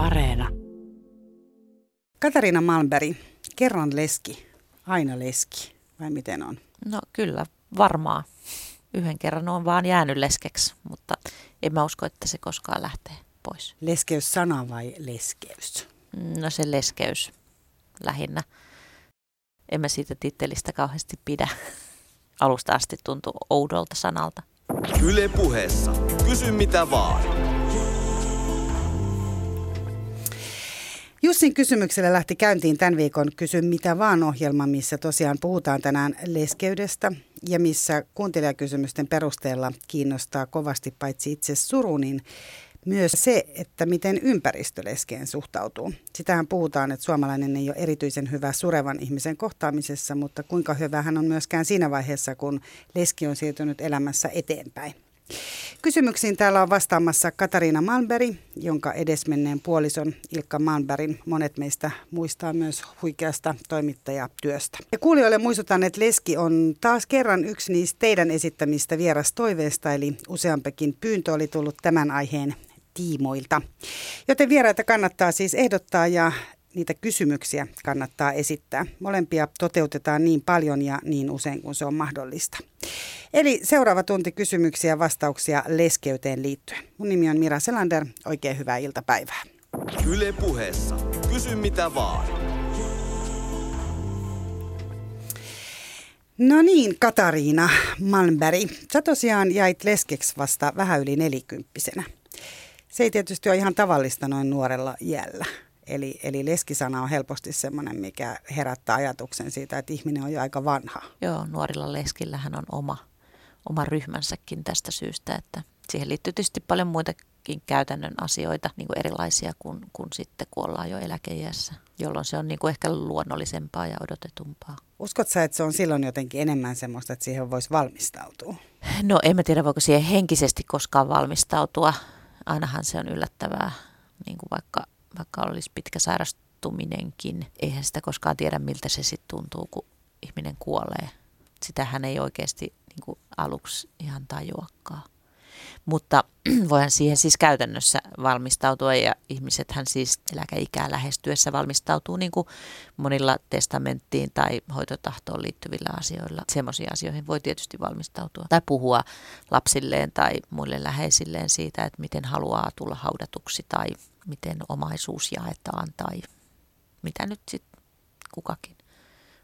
Areena. Katariina Malmberg, kerran leski, aina leski, vai miten on? No kyllä, varmaan. Yhden kerran on vaan jäänyt leskeksi, mutta en mä usko, että se koskaan lähtee pois. Leskeys sana vai leskeys? No se leskeys lähinnä. En mä siitä tittelistä kauheasti pidä. Alusta asti tuntuu oudolta sanalta. Yle puheessa. Kysy mitä vaan. Jussin kysymyksellä lähti käyntiin tämän viikon Kysy mitä vaan ohjelma, missä tosiaan puhutaan tänään leskeydestä ja missä kuuntelijakysymysten perusteella kiinnostaa kovasti paitsi itse suru, niin myös se, että miten ympäristö leskeen suhtautuu. Sitähän puhutaan, että suomalainen ei ole erityisen hyvä surevan ihmisen kohtaamisessa, mutta kuinka hyvä hän on myöskään siinä vaiheessa, kun leski on siirtynyt elämässä eteenpäin. Kysymyksiin täällä on vastaamassa Katariina Malmberg, jonka edesmenneen puolison Ilkka Malmbergin monet meistä muistaa myös huikeasta toimittajatyöstä. Ja kuulijoille muistutan, että Leski on taas kerran yksi niistä teidän esittämistä vierastoiveista, eli useampikin pyyntö oli tullut tämän aiheen tiimoilta. Joten vieraita kannattaa siis ehdottaa ja niitä kysymyksiä kannattaa esittää. Molempia toteutetaan niin paljon ja niin usein kuin se on mahdollista. Eli seuraava tunti kysymyksiä ja vastauksia leskeyteen liittyen. Mun nimi on Mira Selander. Oikein hyvää iltapäivää. Yle puheessa. Kysy mitä vaan. No niin, Katariina Malmberg. Sä tosiaan jäit leskeksi vasta vähän yli nelikymppisenä. Se ei tietysti ole ihan tavallista noin nuorella jällä. Eli, eli leskisana on helposti semmoinen, mikä herättää ajatuksen siitä, että ihminen on jo aika vanha. Joo, nuorilla leskillähän on oma, oma ryhmänsäkin tästä syystä, että siihen liittyy tietysti paljon muitakin käytännön asioita, niin kuin erilaisia kuin, kuin sitten kun ollaan jo eläkeiässä, jolloin se on niin kuin ehkä luonnollisempaa ja odotetumpaa. Uskotko sä, että se on silloin jotenkin enemmän semmoista, että siihen voisi valmistautua? No en mä tiedä, voiko siihen henkisesti koskaan valmistautua. Ainahan se on yllättävää, niin kuin vaikka vaikka olisi pitkä sairastuminenkin, eihän sitä koskaan tiedä, miltä se sitten tuntuu, kun ihminen kuolee. Sitähän ei oikeasti niin kuin aluksi ihan tajuakaan. Mutta voihan siihen siis käytännössä valmistautua ja ihmisethän siis eläkeikää lähestyessä valmistautuu niin kuin monilla testamenttiin tai hoitotahtoon liittyvillä asioilla. Semmoisiin asioihin voi tietysti valmistautua tai puhua lapsilleen tai muille läheisilleen siitä, että miten haluaa tulla haudatuksi tai miten omaisuus jaetaan tai mitä nyt sitten kukakin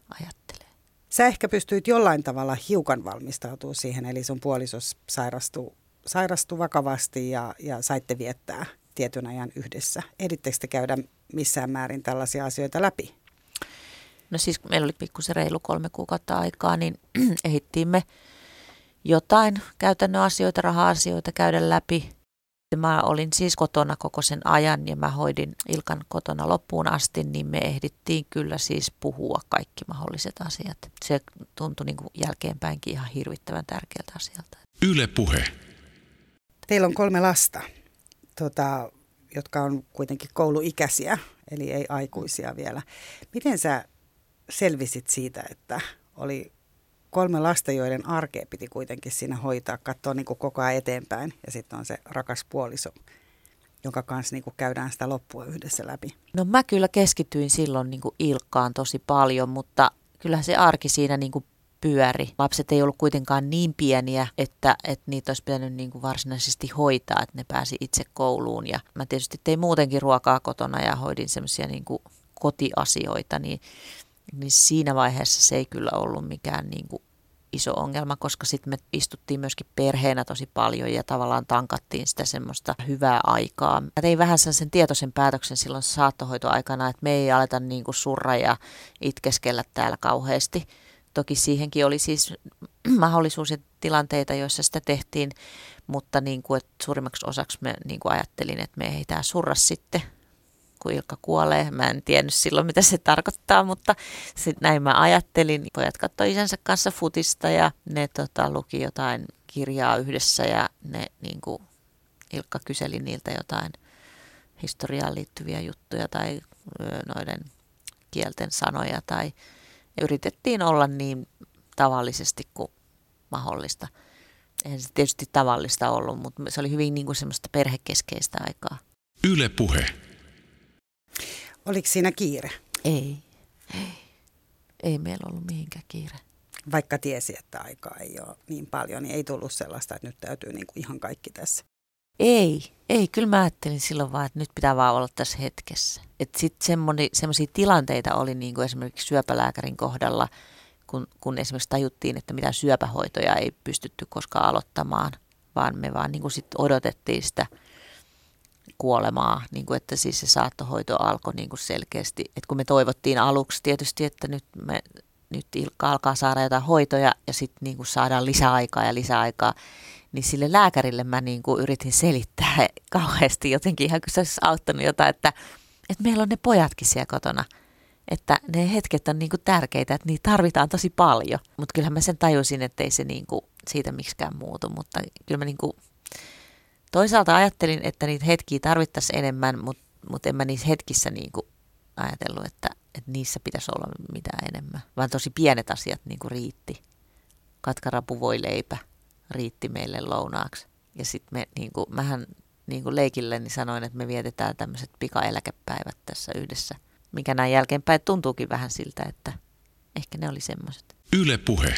ajattelee. Sä ehkä pystyit jollain tavalla hiukan valmistautumaan siihen, eli sun puolisos sairastui, sairastui vakavasti ja, ja saitte viettää tietyn ajan yhdessä. Ehdittekö te käydä missään määrin tällaisia asioita läpi? No siis meillä oli pikkusen reilu kolme kuukautta aikaa, niin ehittiin me jotain käytännön asioita, raha-asioita käydä läpi. Mä olin siis kotona koko sen ajan ja mä hoidin Ilkan kotona loppuun asti, niin me ehdittiin kyllä siis puhua kaikki mahdolliset asiat. Se tuntui niin kuin jälkeenpäinkin ihan hirvittävän tärkeältä asialta. Yle puhe. Teillä on kolme lasta, tota, jotka on kuitenkin kouluikäisiä, eli ei aikuisia vielä. Miten sä selvisit siitä, että oli kolme lasta, joiden arkea piti kuitenkin siinä hoitaa, katsoa niin kuin koko ajan eteenpäin. Ja sitten on se rakas puoliso, jonka kanssa niin kuin käydään sitä loppua yhdessä läpi. No mä kyllä keskityin silloin niin kuin Ilkkaan tosi paljon, mutta kyllä se arki siinä niin kuin pyöri. Lapset ei ollut kuitenkaan niin pieniä, että, että niitä olisi pitänyt niin kuin varsinaisesti hoitaa, että ne pääsi itse kouluun. Ja mä tietysti tein muutenkin ruokaa kotona ja hoidin semmoisia niin kotiasioita, niin niin siinä vaiheessa se ei kyllä ollut mikään niin kuin iso ongelma, koska sitten me istuttiin myöskin perheenä tosi paljon ja tavallaan tankattiin sitä semmoista hyvää aikaa. Mä tein vähän sen tietoisen päätöksen silloin saattohoitoaikana, että me ei aleta niin kuin surra ja itkeskellä täällä kauheasti. Toki siihenkin oli siis mahdollisuus ja tilanteita, joissa sitä tehtiin, mutta niin kuin, että suurimmaksi osaksi me niin kuin ajattelin, että me ei tämä surra sitten kun Ilkka kuolee. Mä en tiennyt silloin, mitä se tarkoittaa, mutta sit näin mä ajattelin. Pojat katsoi isänsä kanssa futista ja ne tota, luki jotain kirjaa yhdessä ja ne niin kuin, Ilkka kyseli niiltä jotain historiaan liittyviä juttuja tai noiden kielten sanoja tai yritettiin olla niin tavallisesti kuin mahdollista. Eihän se tietysti tavallista ollut, mutta se oli hyvin niin kuin semmoista perhekeskeistä aikaa. Yle puhe. Oliko siinä kiire? Ei, ei. Ei meillä ollut mihinkään kiire. Vaikka tiesi, että aikaa ei ole niin paljon, niin ei tullut sellaista, että nyt täytyy niin kuin ihan kaikki tässä. Ei, ei. Kyllä mä ajattelin silloin vaan, että nyt pitää vaan olla tässä hetkessä. Että sitten semmoisia tilanteita oli niin kuin esimerkiksi syöpälääkärin kohdalla, kun, kun esimerkiksi tajuttiin, että mitä syöpähoitoja ei pystytty koskaan aloittamaan, vaan me vaan niin kuin sit odotettiin sitä kuolemaa, niin kuin että siis se saattohoito alkoi niin kuin selkeästi. Että kun me toivottiin aluksi tietysti, että nyt, me, nyt Ilkka alkaa saada jotain hoitoja ja sitten niin kuin saadaan lisäaikaa ja lisäaikaa, niin sille lääkärille mä niin kuin yritin selittää kauheasti jotenkin ihan kun se olisi auttanut jotain, että, että meillä on ne pojatkin siellä kotona. Että ne hetket on niin kuin tärkeitä, että niitä tarvitaan tosi paljon. Mutta kyllähän mä sen tajusin, että ei se niin kuin siitä miksikään muutu. Mutta kyllä mä niin kuin toisaalta ajattelin, että niitä hetkiä tarvittaisiin enemmän, mutta, mutta en mä niissä hetkissä niin kuin ajatellut, että, että niissä pitäisi olla mitään enemmän. Vaan tosi pienet asiat niin kuin riitti. Katkarapu voi leipä riitti meille lounaaksi. Ja sitten me, niin kuin, mähän niin kuin leikilleni sanoin, että me vietetään tämmöiset pikaeläkepäivät tässä yhdessä. Mikä näin jälkeenpäin tuntuukin vähän siltä, että ehkä ne oli semmoiset. Yle puhe.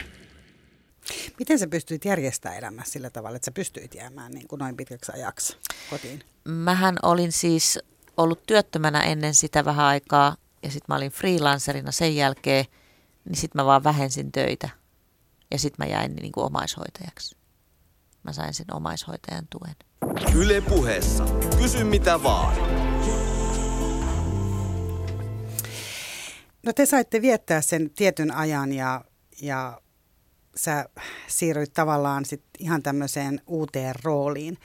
Miten sä pystyit järjestämään elämässä sillä tavalla, että sä pystyit jäämään niin kuin noin pitkäksi ajaksi kotiin? Mähän olin siis ollut työttömänä ennen sitä vähän aikaa ja sitten mä olin freelancerina sen jälkeen, niin sitten mä vaan vähensin töitä ja sitten mä jäin niin kuin omaishoitajaksi mä sain sen omaishoitajan tuen. Yle puheessa. Kysy mitä vaan. No te saitte viettää sen tietyn ajan ja, ja sä siirryit tavallaan sit ihan tämmöiseen uuteen rooliin.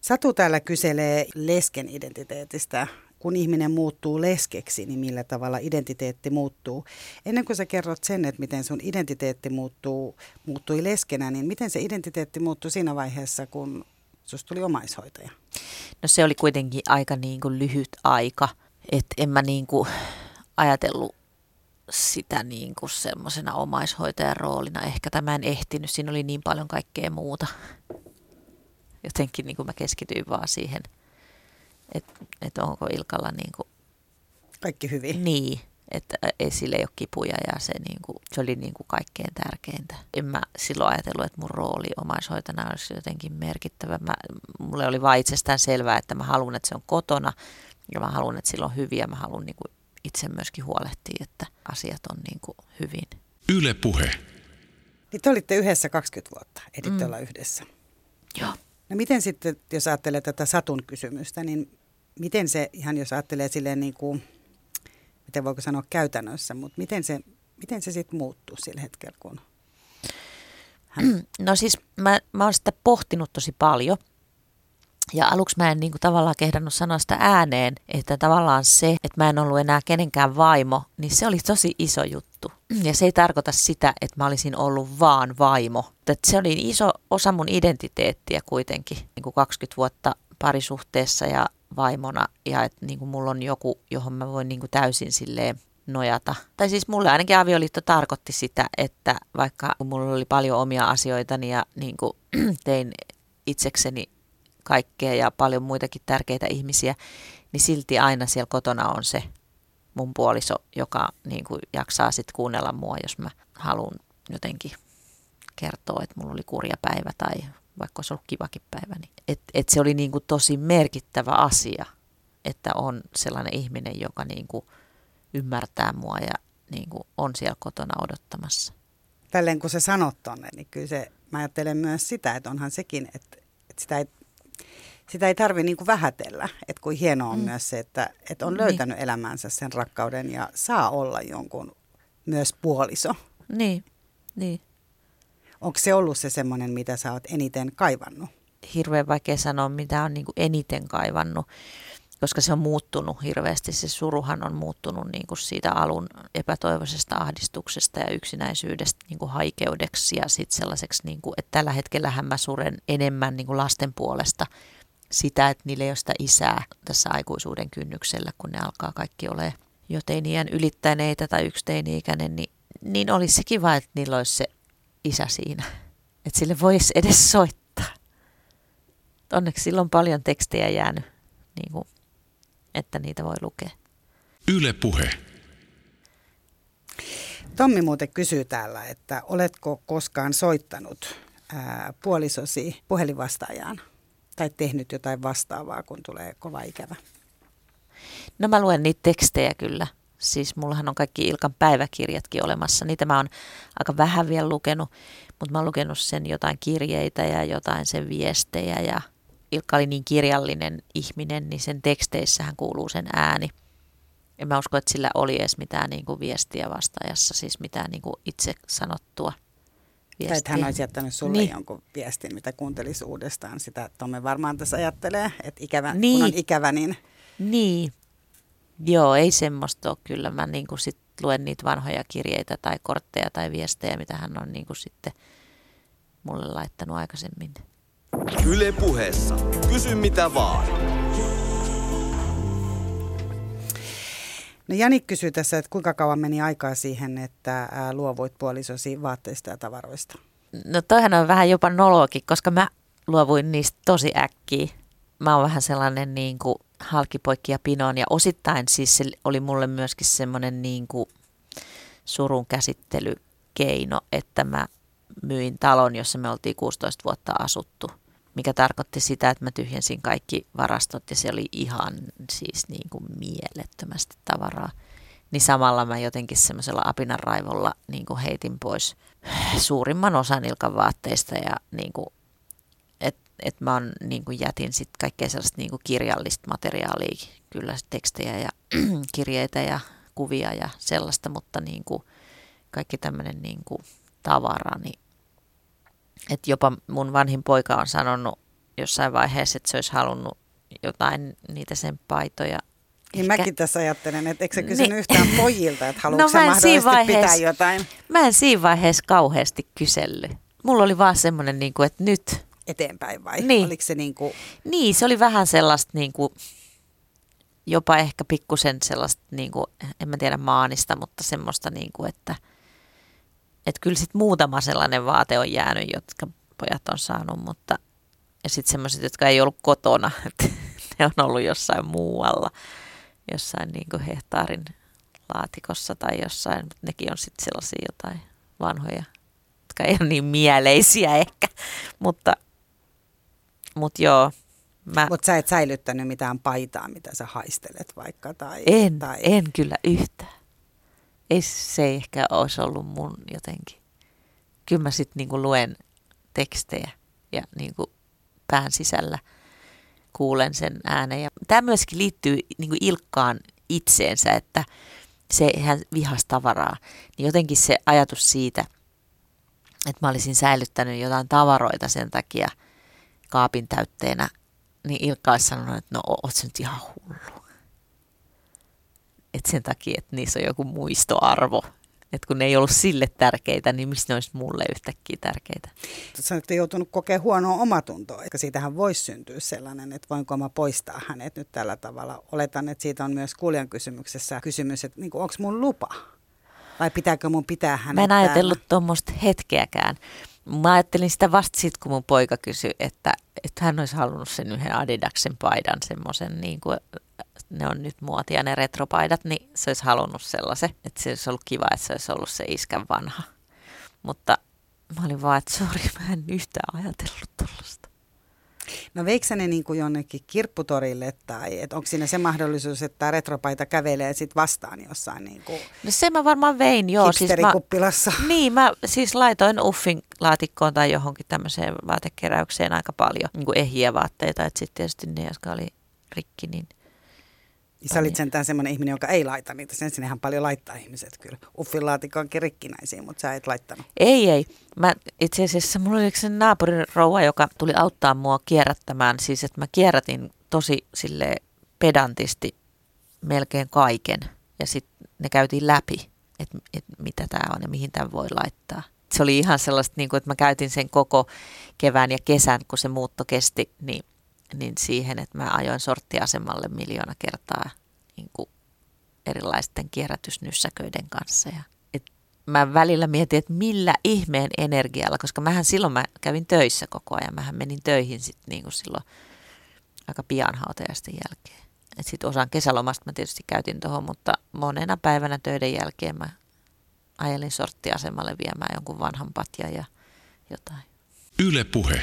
Satu täällä kyselee lesken identiteetistä kun ihminen muuttuu leskeksi, niin millä tavalla identiteetti muuttuu. Ennen kuin sä kerrot sen, että miten sun identiteetti muuttuu, muuttui leskenä, niin miten se identiteetti muuttui siinä vaiheessa, kun susta tuli omaishoitaja? No se oli kuitenkin aika niin kuin lyhyt aika, että en mä niin kuin ajatellut sitä niin kuin semmoisena omaishoitajan roolina. Ehkä tämä en ehtinyt, siinä oli niin paljon kaikkea muuta. Jotenkin niin kuin mä keskityin vaan siihen – että et onko Ilkalla niin kuin, Kaikki hyvin. Niin, että esille ei ole kipuja ja se, niin kuin, se oli niin kuin kaikkein tärkeintä. En mä silloin ajatellut, että mun rooli omaishoitajana olisi jotenkin merkittävä. Mä, mulle oli vain itsestään selvää, että mä haluan, että se on kotona ja mä haluan, että sillä on hyviä. Mä haluan niin kuin itse myöskin huolehtia, että asiat on niin kuin hyvin. Yle puhe. Niin te olitte yhdessä 20 vuotta, editte mm. olla yhdessä. Joo. No miten sitten, jos ajattelee tätä Satun kysymystä, niin miten se, ihan jos ajattelee silleen niin kuin, miten voiko sanoa käytännössä, mutta miten se, miten se sitten muuttuu sillä hetkellä, kun hän... No siis mä, mä oon sitä pohtinut tosi paljon. Ja aluksi mä en niin kuin, tavallaan kehdannut sanoa sitä ääneen, että tavallaan se, että mä en ollut enää kenenkään vaimo, niin se oli tosi iso juttu. Ja se ei tarkoita sitä, että mä olisin ollut vaan vaimo. Että se oli iso osa mun identiteettiä kuitenkin, niin kuin 20 vuotta parisuhteessa ja vaimona. Ja että niin kuin mulla on joku, johon mä voin niin kuin täysin silleen nojata. Tai siis mulle ainakin avioliitto tarkoitti sitä, että vaikka mulla oli paljon omia asioitani ja niin kuin tein itsekseni kaikkea ja paljon muitakin tärkeitä ihmisiä, niin silti aina siellä kotona on se mun puoliso, joka niin kuin jaksaa sitten kuunnella mua, jos mä haluan jotenkin kertoa, että mulla oli kurja päivä tai vaikka olisi ollut kivakin päivä. Niin et, et se oli niin kuin tosi merkittävä asia, että on sellainen ihminen, joka niin kuin ymmärtää mua ja niin kuin on siellä kotona odottamassa. Tälleen kun sä sanot tonne, niin kyllä se, mä ajattelen myös sitä, että onhan sekin, että, että sitä ei sitä ei tarvi niin kuin vähätellä, että kuin hienoa on mm. myös se, että, että on niin. löytänyt niin. elämänsä sen rakkauden ja saa olla jonkun myös puoliso. Niin, niin. Onko se ollut se semmoinen, mitä sä oot eniten kaivannut? Hirveän vaikea sanoa, mitä on niin kuin eniten kaivannut, koska se on muuttunut hirveästi. Se suruhan on muuttunut niin kuin siitä alun epätoivoisesta ahdistuksesta ja yksinäisyydestä niin kuin haikeudeksi ja sitten sellaiseksi, niin kuin, että tällä hetkellä mä suren enemmän niin kuin lasten puolesta – sitä, että niillä ei ole sitä isää tässä aikuisuuden kynnyksellä, kun ne alkaa kaikki ole jo teiniän ylittäneitä tai yksi teini-ikäinen, niin, niin olisi se kiva, että niillä olisi se isä siinä. Että sille voisi edes soittaa. Onneksi silloin on paljon tekstejä jäänyt, niin kuin, että niitä voi lukea. Yle Puhe. Tommi muuten kysyy täällä, että oletko koskaan soittanut ää, puolisosi puhelinvastaajaan tai tehnyt jotain vastaavaa, kun tulee kova ikävä? No mä luen niitä tekstejä kyllä. Siis mullahan on kaikki Ilkan päiväkirjatkin olemassa. Niitä mä oon aika vähän vielä lukenut, mutta mä oon lukenut sen jotain kirjeitä ja jotain sen viestejä. Ja Ilkka oli niin kirjallinen ihminen, niin sen teksteissähän kuuluu sen ääni. En mä usko, että sillä oli edes mitään niin kuin viestiä vastaajassa, siis mitään niin kuin itse sanottua viestiä. Tai että hän olisi jättänyt sulle Niin. jonkun viestin, mitä kuuntelisi uudestaan. Sitä Tomme varmaan tässä ajattelee, että ikävä, Niin. kun on ikävä, niin Niin. Joo, ei semmoista ole kyllä. Mä niin kuin sit luen niitä vanhoja kirjeitä tai kortteja tai viestejä, mitä hän on niin kuin sitten mulle laittanut aikaisemmin. Yle Puheessa. Kysy mitä vaan. No Jani kysyy tässä, että kuinka kauan meni aikaa siihen, että luovuit puolisosi vaatteista ja tavaroista? No toihan on vähän jopa noloakin, koska mä luovuin niistä tosi äkkiä. Mä oon vähän sellainen niin kuin halkipoikki ja pinoon ja osittain siis se oli mulle myöskin semmoinen niin kuin surun käsittelykeino, että mä myin talon, jossa me oltiin 16 vuotta asuttu, tarkoitti sitä, että mä tyhjensin kaikki varastot ja se oli ihan siis niin kuin mielettömästi tavaraa. Niin samalla mä jotenkin semmoisella apinan raivolla niin kuin heitin pois suurimman osan Ilkan vaatteista ja niin kuin, et, et mä on, niin kuin jätin sit kaikkea sellaista niin kuin kirjallista materiaalia, kyllä tekstejä ja kirjeitä ja kuvia ja sellaista, mutta niin kuin kaikki tämmöinen niin tavara, niin että jopa mun vanhin poika on sanonut jossain vaiheessa, että se olisi halunnut jotain niitä sen paitoja. Niin Ehkä- mäkin tässä ajattelen, että eikö sä kysynyt Niin. yhtään pojilta, että haluatko No sä mahdollisesti pitää vaiheessa- jotain Mä en siinä vaiheessa kauheasti kysellyt. Mulla oli vaan semmoinen, niin kuin, että nyt. eteenpäin vai? Niin. Oliko se niin kuin, Niin, se oli vähän sellaista niin kuin, jopa ehkä pikkusen sellaista, niin kuin, en mä tiedä maanista, mutta semmoista, niin kuin, että, että kyllä sitten muutama sellainen vaate on jäänyt, jotka pojat on saanut, mutta ja sitten semmoiset, jotka ei ollut kotona, että ne on ollut jossain muualla, jossain niin kuin hehtaarin laatikossa tai jossain, mutta nekin on sitten sellaisia jotain vanhoja, jotka ei ole niin mieleisiä ehkä, mutta, mutta joo, mä mutta sä et säilyttänyt mitään paitaa, mitä sä haistelet vaikka? Tai, en, tai... en kyllä yhtään. Ei, se ehkä olisi ollut mun jotenkin. Kyllä mä sitten niinku luen tekstejä ja niinku pään sisällä kuulen sen äänen. Ja tämä myöskin liittyy niinku Ilkkaan itseensä, että se hän vihas tavaraa. Niin jotenkin se ajatus siitä, että mä olisin säilyttänyt jotain tavaroita sen takia kaapin täytteenä, niin Ilkka olisi sanonut, että no oot nyt ihan hullu. Et sen takia, että niissä on joku muistoarvo. Että kun ne ei ollut sille tärkeitä, niin mistä ne olisi mulle yhtäkkiä tärkeitä? Sä olet joutunut kokea huonoa omatuntoa, eikä siitähän voisi syntyä sellainen, että voinko mä poistaa hänet nyt tällä tavalla. Oletan, että siitä on myös kuulijan kysymyksessä kysymys, että niin onko mun lupa? Vai pitääkö mun pitää hänet Mä en ajatellut tuommoista hetkeäkään. Mä ajattelin sitä vasta sitten, kun mun poika kysyi, että, että hän olisi halunnut sen yhden Adidaksen paidan, semmoisen niin kuin ne on nyt muotia ne retropaidat, niin se olisi halunnut sellaisen, että se olisi ollut kiva, että se olisi ollut se iskän vanha. Mutta mä olin vaan, että sori, mä en yhtään ajatellut tuollaista. No veikö ne niin kuin jonnekin kirpputorille tai et onko siinä se mahdollisuus, että tämä retropaita kävelee sit vastaan jossain niin kuin No se mä varmaan vein, joo. Siis mä, niin, mä siis laitoin Uffin laatikkoon tai johonkin tämmöiseen vaatekeräykseen aika paljon niin kuin ehjiä vaatteita. Että sitten tietysti ne, jotka oli rikki, niin Niin sä olit sentään semmoinen ihminen, joka ei laita niitä. Sen sinnehän paljon laittaa ihmiset kyllä. Uffin laatikko rikkinäisiä, mutta sä et laittanut. Ei, ei. Mä itse asiassa mulla oli se naapurirouva, joka tuli auttaa mua kierrättämään. Siis, että mä kierrätin tosi sille pedantisti melkein kaiken. Ja sitten ne käytiin läpi, että et mitä tämä on ja mihin tämän voi laittaa. Se oli ihan sellaista, niin kuin, että mä käytin sen koko kevään ja kesän, kun se muutto kesti, niin, niin siihen, että mä ajoin sorttiasemalle miljoona kertaa niin kuin erilaisten kierrätysnyssäköiden kanssa. Ja et mä välillä mietin, että millä ihmeen energialla, koska mähän silloin mä kävin töissä koko ajan. Mähän menin töihin sitten niin kuin silloin aika pian hautajaisten jälkeen. Sitten osan kesälomasta mä tietysti käytin tuohon, mutta monena päivänä töiden jälkeen mä ajelin sorttiasemalle viemään jonkun vanhan patjan ja jotain. Yle Puhe.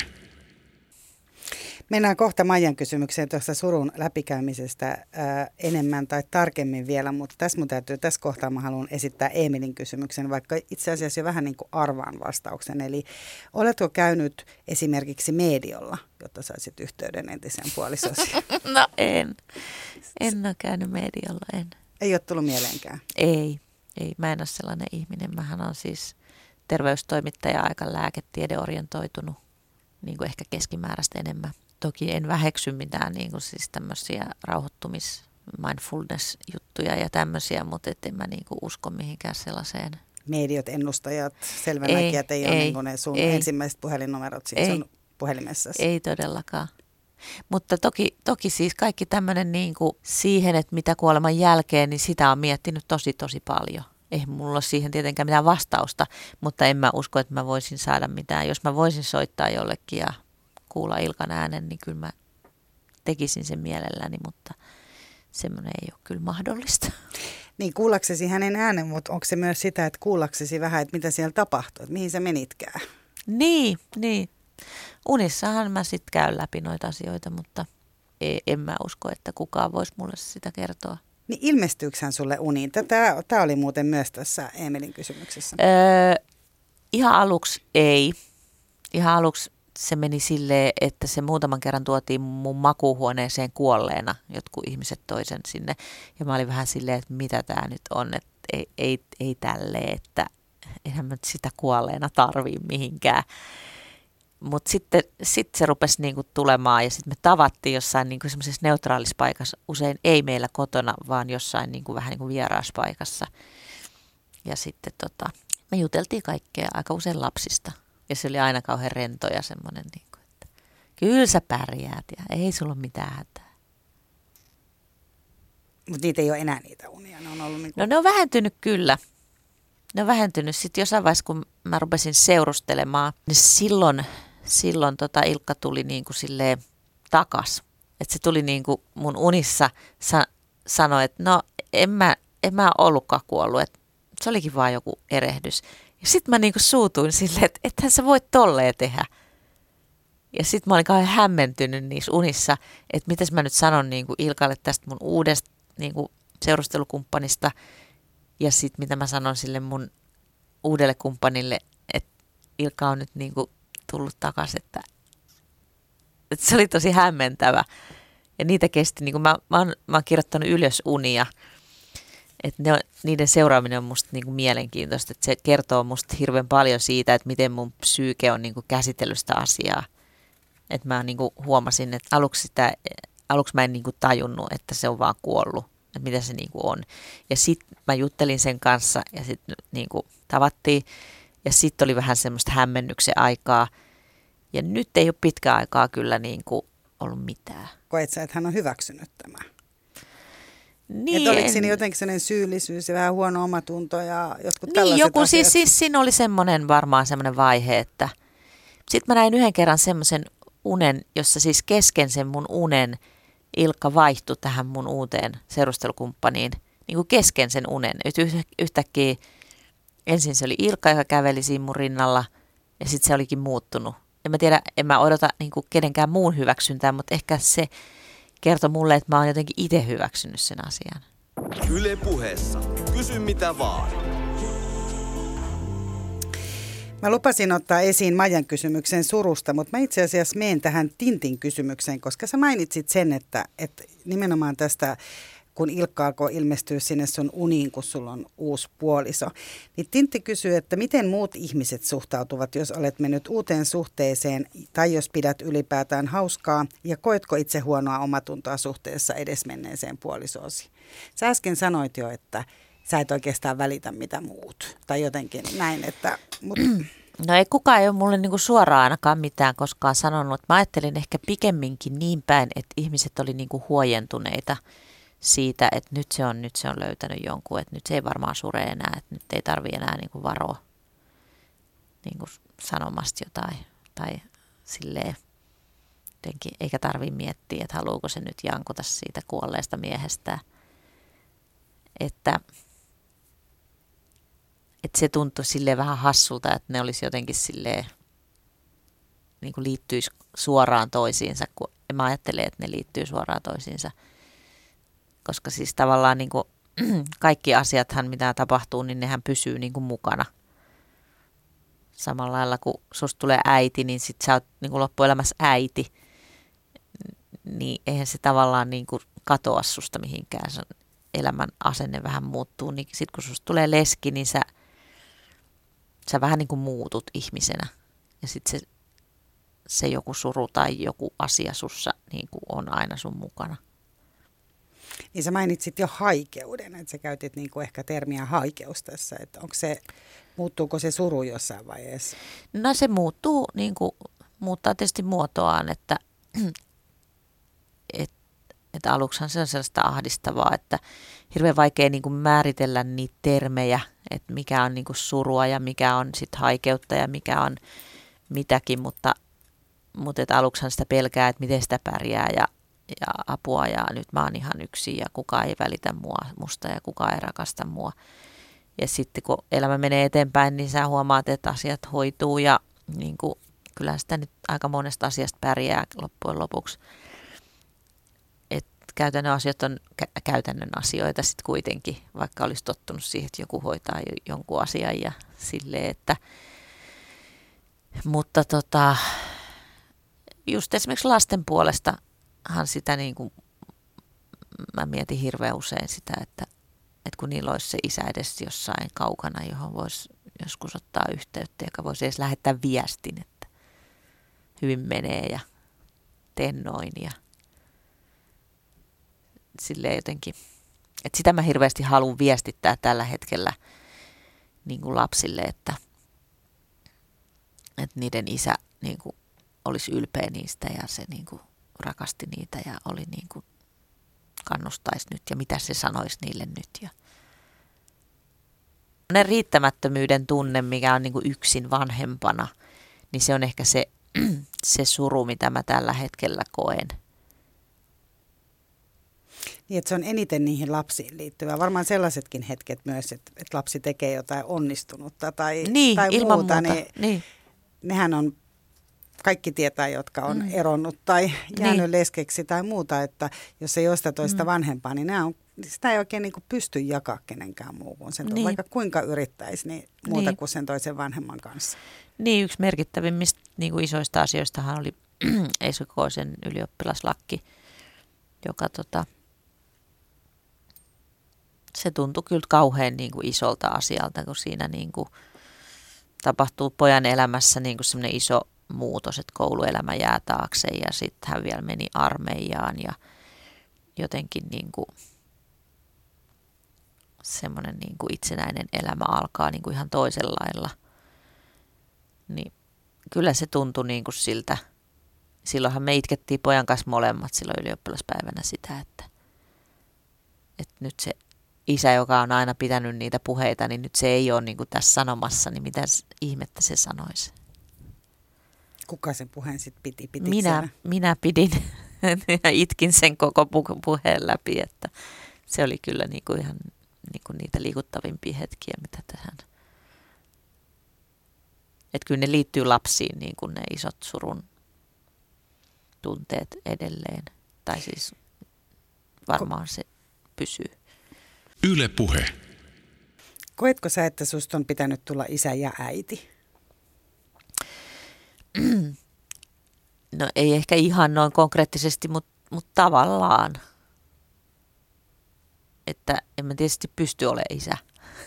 Mennään kohta Maijan kysymykseen tuosta surun läpikäymisestä ää, enemmän tai tarkemmin vielä, mutta tässä mun täytyy, tässä kohtaa mä haluan esittää Emilin kysymyksen, vaikka itse asiassa jo vähän niin kuin arvaan vastauksen. Eli oletko käynyt esimerkiksi mediolla, jotta saisit yhteyden entisen puolisosi? No en. En ole käynyt mediolla, en. Ei ole tullut mieleenkään. Ei, ei. Mä en ole sellainen ihminen. Mähän on siis terveystoimittaja aika lääketiedeorientoitunut, niin kuin ehkä keskimääräistä enemmän. Toki en väheksy mitään niin kuin siis tämmöisiä rauhoittumis mindfulness-juttuja ja tämmöisiä, mutta et en mä niin kuin usko mihinkään sellaiseen. Mediot, ennustajat, selvänäkijät ei, ei ole ei, niin ne sun ei. ensimmäiset puhelinnumerot siinä Ei. sun puhelimessa. Ei todellakaan. Mutta toki, toki siis kaikki tämmöinen niin kuin siihen, että mitä kuoleman jälkeen, niin sitä on miettinyt tosi tosi paljon. Ei mulla ole siihen tietenkään mitään vastausta, mutta en mä usko, että mä voisin saada mitään. Jos mä voisin soittaa jollekin ja kuulla Ilkan äänen, niin kyllä mä tekisin sen mielelläni, mutta semmoinen ei ole kyllä mahdollista. Niin kuullaksesi hänen äänen, mutta onko se myös sitä, että kuullaksesi vähän, että mitä siellä tapahtuu, että mihin sä menitkään? Niin, niin. Unissahan mä sitten käyn läpi noita asioita, mutta ei, en mä usko, että kukaan voisi mulle sitä kertoa. Niin ilmestyykö hän sulle uniin? Tämä, tämä oli muuten myös tässä Emilin kysymyksessä. Öö, ihan aluksi ei. Ihan aluksi se meni silleen, että se muutaman kerran tuotiin mun makuuhuoneeseen kuolleena. Jotkut ihmiset toisen sinne. Ja mä olin vähän silleen, että mitä tämä nyt on. Että ei, ei, ei tälleen, että eihän mä sitä kuolleena tarvii mihinkään. Mutta sitten sit se rupesi niinku tulemaan ja sitten me tavattiin jossain niinku semmoisessa neutraalissa paikassa. Usein ei meillä kotona, vaan jossain niinku vähän niinku vieraaspaikassa. Ja sitten tota, me juteltiin kaikkea aika usein lapsista. Ja se oli aina kauhean rento ja semmoinen, niinku, että kyllä sä pärjäät ja ei sulla ole mitään hätää. Mutta niitä ei ole enää niitä unia. Ne on ollut niin No ne on vähentynyt kyllä. Ne on vähentynyt. Sitten jossain vaiheessa, kun mä rupesin seurustelemaan, niin silloin, silloin tota Ilkka tuli niin kuin silleen takas. Että se tuli niin kuin mun unissa, sa- sanoi, että no en mä, en mä ollutkaan kuollut. Et se olikin vaan joku erehdys. Ja sitten mä niin kuin suutuin silleen, että ethän sä voi tolleen tehdä. Ja sitten mä olin kauhean hämmentynyt niissä unissa, että mitäs mä nyt sanon niin kuin Ilkalle tästä mun uudesta niin kuin seurustelukumppanista. Ja sitten mitä mä sanon sille mun uudelle kumppanille, että Ilkka on nyt niin kuin tullut takaisin, että, että se oli tosi hämmentävä. Ja niitä kesti, niin kuin mä, mä, oon, mä oon kirjoittanut ylös unia, että ne on, niiden seuraaminen on musta niin kuin mielenkiintoista, että se kertoo musta hirveän paljon siitä, että miten mun psyyke on niin kuin käsitellyt sitä asiaa. Että mä niin kuin huomasin, että aluksi, sitä, aluksi mä en niin kuin tajunnut, että se on vaan kuollut, että mitä se niin kuin on. Ja sitten mä juttelin sen kanssa ja sitten niin kuin tavattiin ja sitten oli vähän semmoista hämmennyksen aikaa. Ja nyt ei ole pitkä aikaa kyllä niin kuin ollut mitään. koet sä, että hän on hyväksynyt tämän? Niin, Että oliko en- siinä jotenkin sellainen syyllisyys ja vähän huono omatunto ja jotkut Niin, tällaiset joku, asiat? siis, siis siinä oli semmoinen varmaan semmoinen vaihe, että sitten mä näin yhden kerran semmoisen unen, jossa siis kesken sen mun unen Ilkka vaihtui tähän mun uuteen seurustelukumppaniin, niin kuin kesken sen unen. Et yh- yhtäkkiä ensin se oli Ilkka, joka käveli siinä mun rinnalla ja sitten se olikin muuttunut. En mä tiedä, en mä odota niin kuin kenenkään muun hyväksyntää, mutta ehkä se kertoi mulle, että mä oon jotenkin itse hyväksynyt sen asian. Yle puheessa. Kysy mitä vaan. Mä lupasin ottaa esiin Majan kysymyksen surusta, mutta mä itse asiassa menen tähän Tintin kysymykseen, koska sä mainitsit sen, että, että nimenomaan tästä kun Ilkka alkoi ilmestyä sinne sun uniin, kun sulla on uusi puoliso. Niin Tintti kysyy, että miten muut ihmiset suhtautuvat, jos olet mennyt uuteen suhteeseen tai jos pidät ylipäätään hauskaa ja koetko itse huonoa omatuntoa suhteessa edesmenneeseen puolisoosi. Sä äsken sanoit jo, että sä et oikeastaan välitä mitä muut tai jotenkin näin, että... Mut, No ei kukaan ei ole mulle niinku suoraan ainakaan mitään koskaan sanonut. Mä ajattelin ehkä pikemminkin niin päin, että ihmiset oli niinku huojentuneita siitä, että nyt se on, nyt se on löytänyt jonkun, että nyt se ei varmaan sure enää, että nyt ei tarvi enää niinku varoa niinku sanomasta jotain tai silleen. jotenkin, eikä tarvi miettiä, että haluuko se nyt jankota siitä kuolleesta miehestä. Että, että se tuntui sille vähän hassulta, että ne olisi jotenkin silleen, niin kuin liittyisi suoraan toisiinsa, kun mä ajattelen, että ne liittyy suoraan toisiinsa. Koska siis tavallaan niin kuin, kaikki asiathan, mitä tapahtuu, niin nehän pysyy niin kuin mukana. Samalla lailla, kun susta tulee äiti, niin sit sä oot niin kuin loppuelämässä äiti. Niin eihän se tavallaan niin kuin katoa susta mihinkään. Se elämän asenne vähän muuttuu. Niin sit kun susta tulee leski, niin sä, sä vähän niin kuin muutut ihmisenä. Ja sitten se, se joku suru tai joku asia sussa niin kuin on aina sun mukana. Niin sä mainitsit jo haikeuden, että sä käytit niin kuin ehkä termiä haikeus tässä, että onko se, muuttuuko se suru jossain vaiheessa? No se muuttuu, niin kuin, muuttaa tietysti muotoaan, että et, et aluksihan se on sellaista ahdistavaa, että hirveän vaikea niin kuin määritellä niitä termejä, että mikä on niin kuin surua ja mikä on sit haikeutta ja mikä on mitäkin, mutta, mutta aluksihan sitä pelkää, että miten sitä pärjää ja ja apua ja nyt mä oon ihan yksin ja kukaan ei välitä mua, musta ja kukaan ei rakasta mua. Ja sitten kun elämä menee eteenpäin, niin sä huomaat, että asiat hoituu ja niin kuin, kyllä sitä nyt aika monesta asiasta pärjää loppujen lopuksi. Et käytännön asiat on kä- käytännön asioita sitten kuitenkin, vaikka olisi tottunut siihen, että joku hoitaa jonkun asian ja silleen, että mutta tota, just esimerkiksi lasten puolesta hän sitä niin kuin, mä mietin hirveän usein sitä, että, että kun niillä olisi se isä edes jossain kaukana, johon voisi joskus ottaa yhteyttä, joka voisi edes lähettää viestin, että hyvin menee ja teen noin ja silleen jotenkin, että sitä mä hirveästi haluan viestittää tällä hetkellä niin kuin lapsille, että, että niiden isä niin kuin olisi ylpeä niistä ja se niin kuin rakasti niitä ja oli niin kuin kannustaisi nyt ja mitä se sanoisi niille nyt. Ja ne riittämättömyyden tunne, mikä on niin kuin yksin vanhempana, niin se on ehkä se, se suru, mitä mä tällä hetkellä koen. Niin, että se on eniten niihin lapsiin liittyvä. Varmaan sellaisetkin hetket myös, että, että lapsi tekee jotain onnistunutta tai, niin, tai ilman muuta, muuta. niin, Niin. nehän on kaikki tietää, jotka on mm. eronnut tai jäänyt niin. leskeksi tai muuta, että jos ei ole sitä toista mm. vanhempaa, niin nämä on, sitä ei oikein niin kuin pysty jakaa kenenkään muuhun. Sen niin. Vaikka kuinka yrittäisi, niin muuta niin. kuin sen toisen vanhemman kanssa. Niin, yksi merkittävimmistä niin kuin isoista asioistahan oli Eisukoisen ylioppilaslakki, joka tota, se tuntui kyllä kauhean niin kuin isolta asialta, kun siinä niin kuin tapahtuu pojan elämässä niin kuin semmoinen iso muutos, että kouluelämä jää taakse ja sitten hän vielä meni armeijaan ja jotenkin niin kuin semmoinen niin kuin itsenäinen elämä alkaa niin kuin ihan toisella lailla. Niin kyllä se tuntui niin kuin siltä. Silloinhan me itkettiin pojan kanssa molemmat silloin ylioppilaspäivänä sitä, että, että nyt se isä, joka on aina pitänyt niitä puheita, niin nyt se ei ole niin kuin tässä sanomassa, niin mitä ihmettä se sanoisi. Kuka sen puheen sitten piti? Pitikö minä, minä pidin ja itkin sen koko puheen läpi, että se oli kyllä niinku ihan niinku niitä liikuttavimpia hetkiä, mitä tähän. Että kyllä ne liittyy lapsiin, niin kuin ne isot surun tunteet edelleen. Tai siis varmaan se pysyy. Yle puhe. Koetko sä, että susta on pitänyt tulla isä ja äiti? no ei ehkä ihan noin konkreettisesti, mutta mut tavallaan. Että en mä tietysti pysty olemaan isä.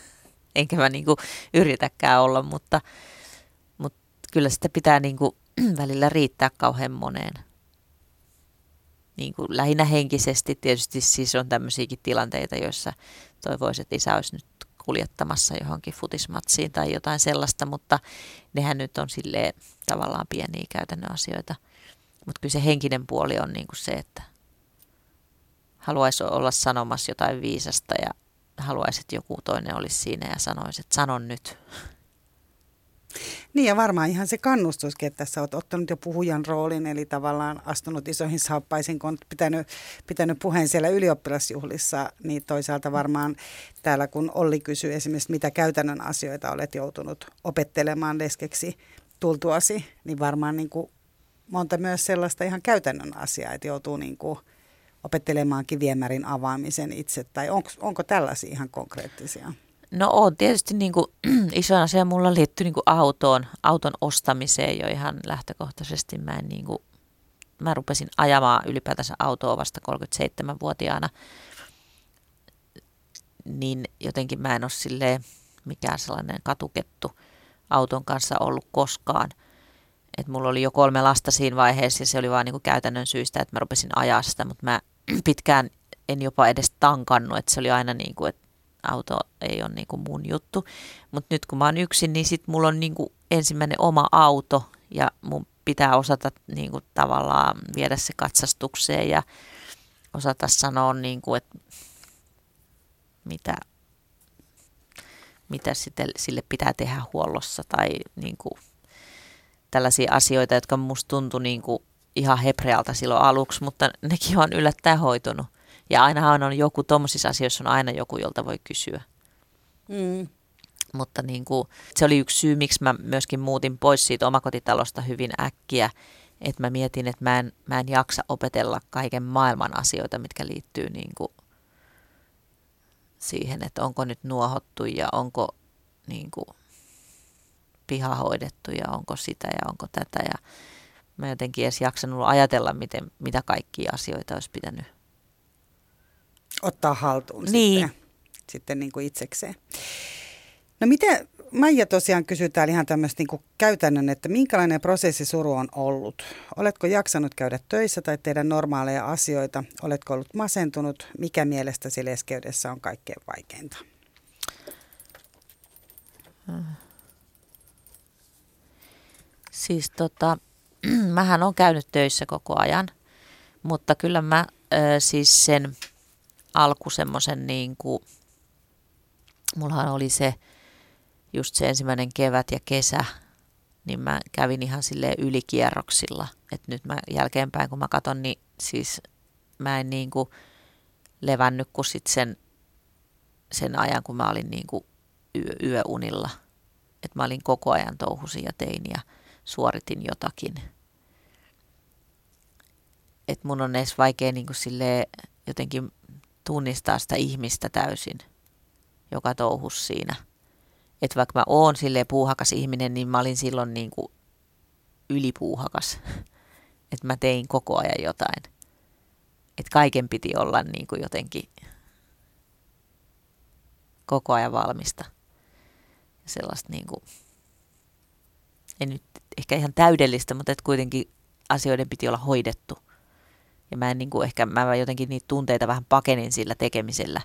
Enkä mä niinku yritäkään olla, mutta, mutta kyllä sitä pitää niinku välillä riittää kauhean moneen. Niin kuin lähinnä henkisesti tietysti siis on tämmöisiäkin tilanteita, joissa toivoisin, että isä olisi nyt kuljettamassa johonkin futismatsiin tai jotain sellaista, mutta nehän nyt on silleen tavallaan pieniä käytännön asioita. Mutta kyllä se henkinen puoli on niin kuin se, että haluaisi olla sanomassa jotain viisasta ja haluaisi, että joku toinen olisi siinä ja sanoisi, että sanon nyt. Niin ja varmaan ihan se kannustuskin, että tässä olet ottanut jo puhujan roolin, eli tavallaan astunut isoihin saappaisiin, kun olet pitänyt, pitänyt puheen siellä ylioppilasjuhlissa, niin toisaalta varmaan täällä kun Olli kysyy esimerkiksi, mitä käytännön asioita olet joutunut opettelemaan leskeksi tultuasi, niin varmaan niin kuin monta myös sellaista ihan käytännön asiaa, että joutuu niin kuin opettelemaankin viemärin avaamisen itse, tai onko, onko tällaisia ihan konkreettisia? No on tietysti niin kuin, iso asia mulla liittyy niin kuin autoon, auton ostamiseen jo ihan lähtökohtaisesti. Mä, en, niin kuin, mä rupesin ajamaan ylipäätänsä autoa vasta 37-vuotiaana, niin jotenkin mä en ole silleen mikään sellainen katukettu auton kanssa ollut koskaan. Et mulla oli jo kolme lasta siinä vaiheessa ja se oli vaan niin kuin käytännön syystä, että mä rupesin ajaa sitä, mutta mä pitkään en jopa edes tankannut, että se oli aina niin kuin, että auto ei ole niin kuin mun juttu. Mutta nyt kun mä oon yksin, niin sit mulla on niin kuin ensimmäinen oma auto ja mun pitää osata niin kuin tavallaan viedä se katsastukseen ja osata sanoa, niin kuin, että mitä, mitä sitten sille pitää tehdä huollossa tai niin kuin tällaisia asioita, jotka musta tuntui niin kuin ihan hebrealta silloin aluksi, mutta nekin on yllättäen hoitunut. Ja ainahan on joku, tuommoisissa asioissa on aina joku, jolta voi kysyä. Mm. Mutta niin kuin, se oli yksi syy, miksi mä myöskin muutin pois siitä omakotitalosta hyvin äkkiä. Että mä mietin, että mä en, mä en jaksa opetella kaiken maailman asioita, mitkä liittyy niin kuin siihen, että onko nyt nuohottu ja onko niin kuin piha hoidettu ja onko sitä ja onko tätä. Ja mä jotenkin edes jaksanut ajatella, miten, mitä kaikkia asioita olisi pitänyt ottaa haltuun niin. sitten, sitten niin kuin itsekseen. No miten, Maija tosiaan kysyy täällä ihan tämmöistä niin käytännön, että minkälainen prosessi suru on ollut? Oletko jaksanut käydä töissä tai tehdä normaaleja asioita? Oletko ollut masentunut? Mikä mielestäsi leskeydessä on kaikkein vaikeinta? Siis tota, mähän on käynyt töissä koko ajan, mutta kyllä mä äh, siis sen alku semmoisen niin kuin, mullahan oli se just se ensimmäinen kevät ja kesä, niin mä kävin ihan sille ylikierroksilla. Että nyt mä jälkeenpäin kun mä katson, niin siis mä en niin kuin levännyt kuin sit sen, sen ajan, kun mä olin niin kuin yö, yöunilla. Että mä olin koko ajan touhusin ja tein ja suoritin jotakin. Että mun on edes vaikea niin kuin jotenkin tunnistaa sitä ihmistä täysin, joka touhus siinä. Että vaikka mä oon sille puuhakas ihminen, niin mä olin silloin niin kuin ylipuuhakas. Että mä tein koko ajan jotain. Että kaiken piti olla niin kuin jotenkin koko ajan valmista. Sellaista niin kuin, ei nyt ehkä ihan täydellistä, mutta että kuitenkin asioiden piti olla hoidettu. Ja mä en niin kuin ehkä, mä jotenkin niitä tunteita vähän pakenin sillä tekemisellä.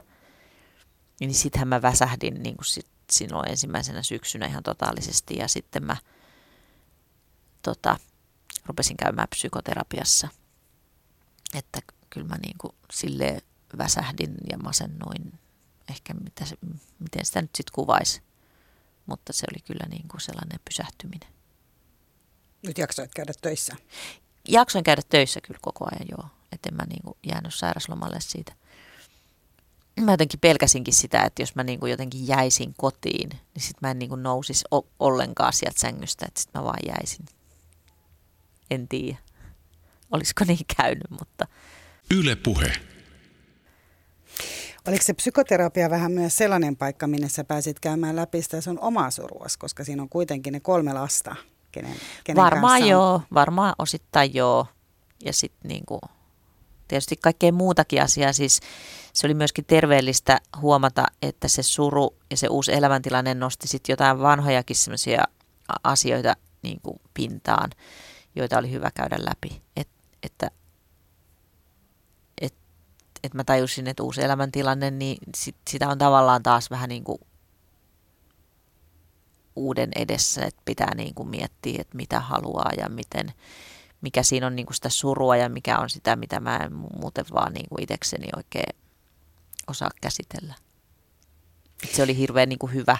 Niin sittenhän mä väsähdin niin kuin sit silloin ensimmäisenä syksynä ihan totaalisesti ja sitten mä tota, rupesin käymään psykoterapiassa. Että kyllä mä niin kuin sille väsähdin ja masennuin. Ehkä mitä se, miten sitä nyt sitten kuvaisi. Mutta se oli kyllä niin kuin sellainen pysähtyminen. Nyt jaksoit käydä töissä? Jaksoin käydä töissä kyllä koko ajan joo. Että en mä niinku jäänyt sairaslomalle siitä. Mä jotenkin pelkäsinkin sitä, että jos mä niinku jotenkin jäisin kotiin, niin sit mä en niinku nousisi o- ollenkaan sieltä sängystä, että sit mä vaan jäisin. En tiedä, olisiko niin käynyt, mutta... Yle puhe. Oliko se psykoterapia vähän myös sellainen paikka, minne sä pääsit käymään läpi sitä sun omaa suruas, koska siinä on kuitenkin ne kolme lasta, kenen, kenen Varmaan on... joo, varmaan osittain joo. Ja sitten niinku, tietysti kaikkea muutakin asiaa. Siis se oli myöskin terveellistä huomata, että se suru ja se uusi elämäntilanne nosti sitten jotain vanhojakin sellaisia asioita niin kuin pintaan, joita oli hyvä käydä läpi. Et, että et, et mä tajusin, että uusi elämäntilanne, niin sit, sitä on tavallaan taas vähän niin kuin uuden edessä, että pitää niin kuin miettiä, että mitä haluaa ja miten, mikä siinä on niin kuin sitä surua ja mikä on sitä, mitä mä en muuten vaan niin kuin itsekseni oikein osaa käsitellä. Se oli hirveän niin kuin hyvä,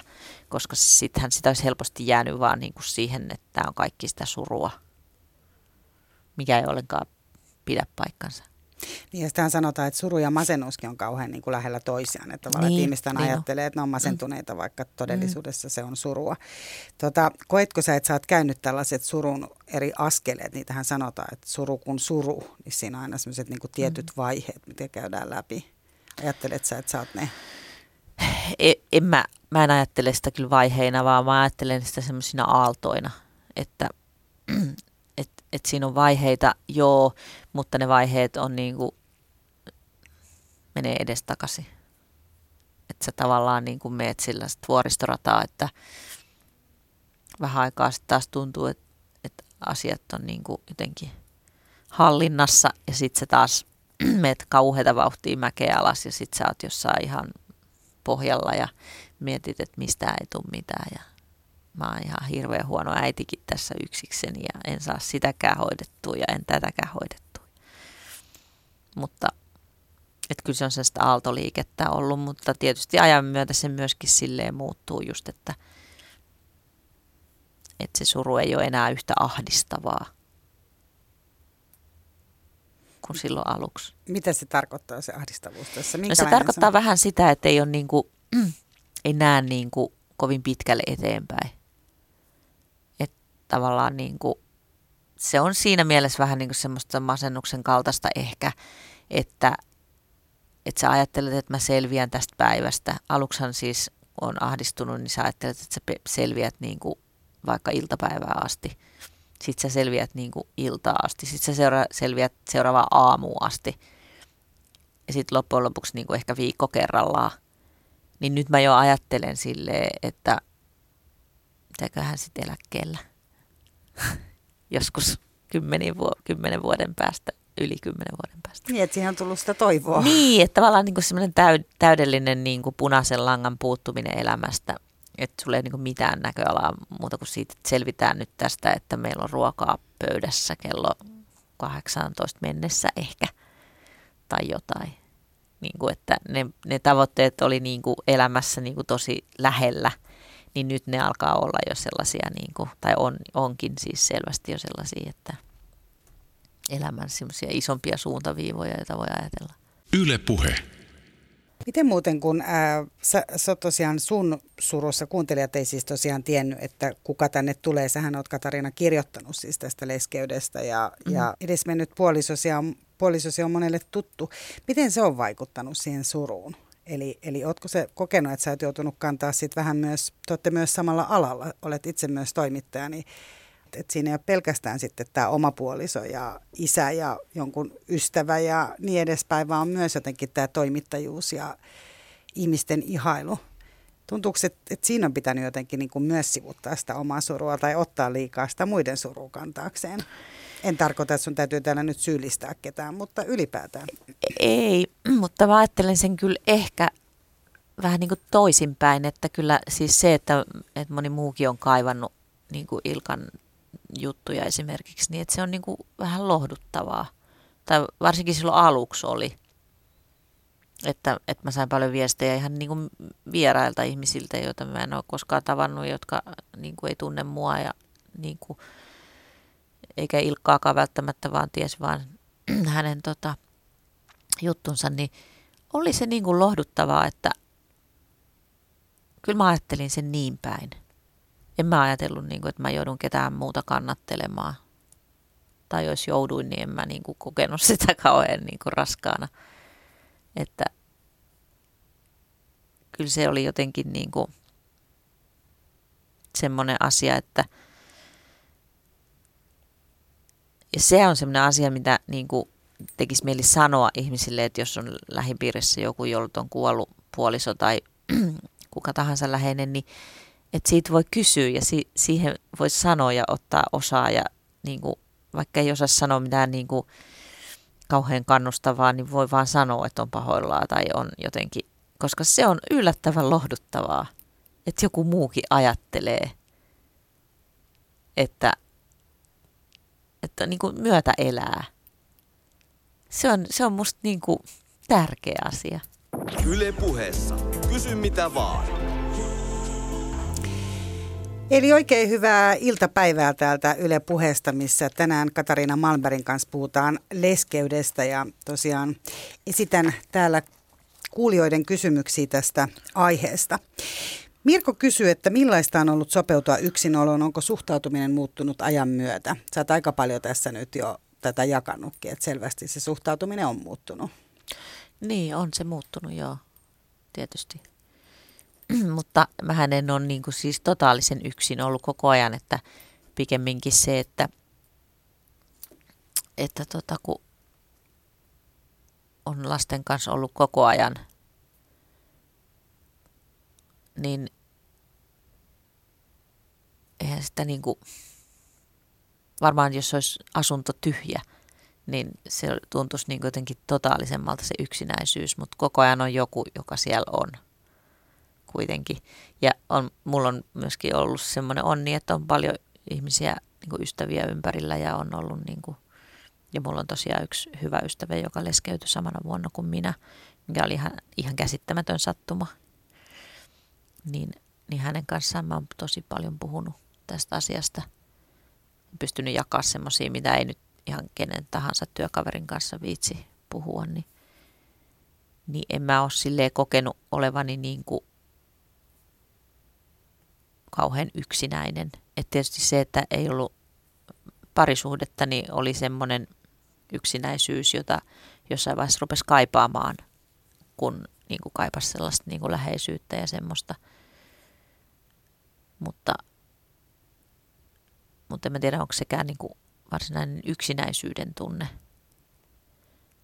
koska sittenhän sitä olisi helposti jäänyt vaan niin kuin siihen, että tämä on kaikki sitä surua, mikä ei ollenkaan pidä paikkansa. Niin ja sitähän sanotaan, että suru ja masennuskin on kauhean niin kuin lähellä toisiaan. Että tavallaan Niin, niin, ihmiset niin ajattelee, että ne on masentuneita, mm. vaikka todellisuudessa mm. se on surua. Tota, koetko sä, että sä oot käynyt tällaiset surun eri askeleet? Niitähän sanotaan, että suru kun suru, niin siinä on aina sellaiset niin kuin tietyt mm. vaiheet, mitä käydään läpi. Ajattelet sä, että sä oot ne? E, en mä, mä en ajattele sitä kyllä vaiheina, vaan mä ajattelen sitä semmoisina aaltoina, että et, et siinä on vaiheita, joo, mutta ne vaiheet on niin kuin, menee edestakaisin. Että sä tavallaan niin kuin meet sillä sit vuoristorataa, että vähän aikaa sitten taas tuntuu, että, että asiat on niin kuin jotenkin hallinnassa ja sitten sä taas meet kauheita vauhtia mäkeä alas ja sitten sä oot jossain ihan pohjalla ja mietit, että mistä ei tule mitään ja mä oon ihan hirveän huono äitikin tässä yksikseni ja en saa sitäkään hoidettua ja en tätäkään hoidettua. Mutta että kyllä se on sellaista aaltoliikettä ollut, mutta tietysti ajan myötä se myöskin silleen muuttuu just, että, että se suru ei ole enää yhtä ahdistavaa kuin silloin aluksi. Mitä se tarkoittaa se ahdistavuus tässä? No se tarkoittaa se vähän sitä, että ei, ole niin kuin, ei näe niin kuin kovin pitkälle eteenpäin. Tavallaan niin kuin, se on siinä mielessä vähän niin kuin semmoista masennuksen kaltaista ehkä, että, että sä ajattelet, että mä selviän tästä päivästä. Aluksan siis on ahdistunut, niin sä ajattelet, että sä selviät niin kuin vaikka iltapäivää asti. Sitten sä selviät niin kuin iltaa asti. Sitten sä seura- selviät seuraavaan aamuun asti. Ja sitten loppujen lopuksi niin kuin ehkä viikko kerrallaan. Niin nyt mä jo ajattelen silleen, että mitäköhän sitten eläkkeellä. Joskus kymmenen, vu- kymmenen vuoden päästä, yli kymmenen vuoden päästä. Niin, että siihen on tullut sitä toivoa. Niin, että tavallaan niin semmoinen täyd- täydellinen niin kuin punaisen langan puuttuminen elämästä. Että sulla ei niin mitään näköalaa muuta kuin siitä, että selvitään nyt tästä, että meillä on ruokaa pöydässä kello 18 mennessä ehkä tai jotain. Niin kuin, että ne, ne tavoitteet oli niin kuin elämässä niin kuin tosi lähellä, niin nyt ne alkaa olla jo sellaisia, niin kuin, tai on, onkin siis selvästi jo sellaisia, että elämän semmoisia isompia suuntaviivoja, joita voi ajatella. Yle Puhe. Miten muuten, kun ää, sä, sä tosiaan sun surussa, kuuntelijat ei siis tosiaan tiennyt, että kuka tänne tulee. Sähän oot Katariina kirjoittanut siis tästä leskeydestä ja, mm-hmm. ja edesmennyt puolisosi on, puolisosi on monelle tuttu. Miten se on vaikuttanut siihen suruun? Eli, eli ootko se kokenut, että sä oot joutunut kantaa sit vähän myös, te olette myös samalla alalla, olet itse myös toimittaja, niin että siinä ei ole pelkästään sitten tämä oma puoliso ja isä ja jonkun ystävä ja niin edespäin, vaan on myös jotenkin tämä toimittajuus ja ihmisten ihailu. Tuntuuko, että, että siinä on pitänyt jotenkin niin kuin myös sivuttaa sitä omaa surua tai ottaa liikaa sitä muiden surua kantaakseen? En tarkoita, että sun täytyy täällä nyt syyllistää ketään, mutta ylipäätään. Ei, mutta mä ajattelen sen kyllä ehkä vähän niin kuin toisinpäin, että kyllä siis se, että, että moni muukin on kaivannut niin kuin Ilkan juttuja esimerkiksi, niin että se on niin kuin vähän lohduttavaa. Tai varsinkin silloin aluksi oli, että, että mä sain paljon viestejä ihan niin kuin vierailta ihmisiltä, joita mä en ole koskaan tavannut, jotka niin kuin ei tunne mua ja niin kuin, eikä Ilkkaakaan välttämättä, vaan tiesi vaan hänen tota, juttunsa, niin oli se niin kuin lohduttavaa, että kyllä mä ajattelin sen niin päin en mä ajatellut, niin kuin, että mä joudun ketään muuta kannattelemaan. Tai jos jouduin, niin en mä niin kuin, kokenut sitä kauhean niin kuin, raskaana. Että kyllä se oli jotenkin niin kuin, semmoinen asia, että ja se on semmoinen asia, mitä niin kuin, tekisi mieli sanoa ihmisille, että jos on lähipiirissä joku, jolta on kuollut puoliso tai kuka tahansa läheinen, niin että siitä voi kysyä ja si- siihen voi sanoa ja ottaa osaa ja niin kuin, vaikka ei osaa sanoa mitään niin kuin, kauhean kannustavaa, niin voi vaan sanoa, että on pahoillaan tai on jotenkin, koska se on yllättävän lohduttavaa, että joku muukin ajattelee, että, että niin kuin myötä elää. Se on, se on musta niin kuin tärkeä asia. Yle puheessa. Kysy mitä vaan. Eli oikein hyvää iltapäivää täältä Yle Puheesta, missä tänään Katariina Malmbergin kanssa puhutaan leskeydestä ja tosiaan esitän täällä kuulijoiden kysymyksiä tästä aiheesta. Mirko kysyy, että millaista on ollut sopeutua yksinoloon, onko suhtautuminen muuttunut ajan myötä? Sä oot aika paljon tässä nyt jo tätä jakanutkin, että selvästi se suhtautuminen on muuttunut. Niin, on se muuttunut, joo, tietysti. Mutta mähän en ole niin kuin siis totaalisen yksin ollut koko ajan, että pikemminkin se, että, että tota, kun on lasten kanssa ollut koko ajan, niin eihän sitä niin kuin, varmaan jos olisi asunto tyhjä, niin se tuntuisi niin jotenkin totaalisemmalta se yksinäisyys, mutta koko ajan on joku, joka siellä on kuitenkin. Ja on, mulla on myöskin ollut semmoinen onni, että on paljon ihmisiä, niin ystäviä ympärillä ja on ollut niin kuin, ja mulla on tosiaan yksi hyvä ystävä, joka leskeytyi samana vuonna kuin minä, mikä oli ihan, ihan käsittämätön sattuma. Niin, niin hänen kanssaan mä oon tosi paljon puhunut tästä asiasta. Pystynyt jakaa semmoisia, mitä ei nyt ihan kenen tahansa työkaverin kanssa viitsi puhua, niin, niin en mä ole silleen kokenut olevani niin kuin kauhean yksinäinen. Et tietysti se, että ei ollut parisuhdetta, niin oli semmoinen yksinäisyys, jota jossain vaiheessa rupesi kaipaamaan, kun niin kuin kaipasi sellaista niin kuin läheisyyttä ja semmoista. Mutta, mutta en mä tiedä, onko sekään niin kuin varsinainen yksinäisyyden tunne.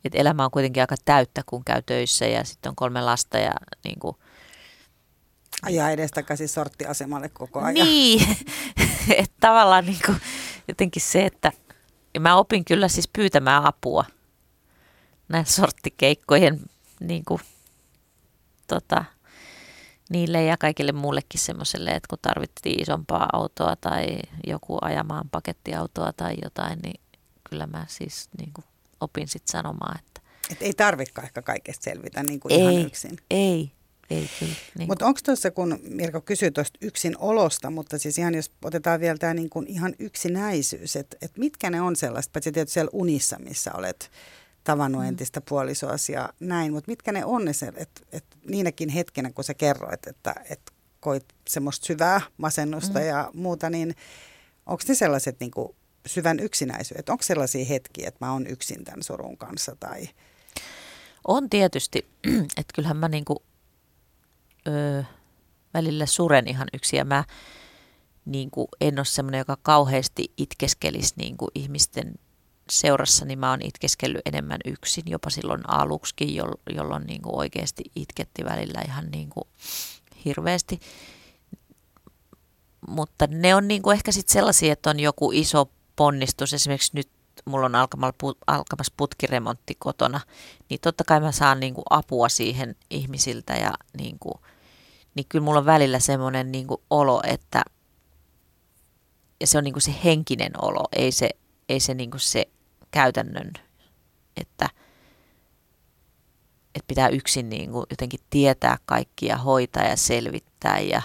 Et elämä on kuitenkin aika täyttä, kun käy töissä ja sitten on kolme lasta ja niin kuin, Ajaa edestakaisin sorttiasemalle koko ajan. Niin, että tavallaan niin kuin, jotenkin se, että mä opin kyllä siis pyytämään apua näin sorttikeikkojen niin kuin, tota, niille ja kaikille muullekin semmoiselle, että kun tarvittiin isompaa autoa tai joku ajamaan pakettiautoa tai jotain, niin kyllä mä siis niin kuin, opin sitten sanomaan, että et ei tarvikaan ehkä kaikesta selvitä niin kuin ei, ihan yksin. Ei, ei kyllä. Niin. Mutta onko tuossa, kun Mirko kysyi tuosta yksin olosta, mutta siis ihan jos otetaan vielä tämä niin ihan yksinäisyys, että et mitkä ne on sellaista, paitsi tietysti siellä unissa, missä olet tavannut mm. entistä puolisoasi ja näin, mutta mitkä ne on ne, että et niinäkin hetkenä, kun sä kerroit, että et koit semmoista syvää masennusta mm. ja muuta, niin onko ne sellaiset niin kuin syvän yksinäisyydet, onko sellaisia hetkiä, että mä oon yksin tämän surun kanssa tai... On tietysti, että kyllähän mä niinku öö, välillä suren ihan yksi ja mä niin kuin en ole semmoinen, joka kauheasti itkeskelisi niin kuin ihmisten seurassa, niin mä oon itkeskellyt enemmän yksin, jopa silloin aluksikin, jolloin niin kuin oikeasti itketti välillä ihan niin kuin hirveästi. Mutta ne on niin kuin ehkä sitten sellaisia, että on joku iso ponnistus. Esimerkiksi nyt mulla on alkamassa putkiremontti kotona, niin totta kai mä saan niin kuin apua siihen ihmisiltä ja niin kuin – niin kyllä mulla on välillä semmoinen niin kuin olo, että ja se on niin kuin se henkinen olo, ei se, ei se, niin kuin se käytännön, että, että pitää yksin niin kuin jotenkin tietää kaikkia, hoitaa ja selvittää ja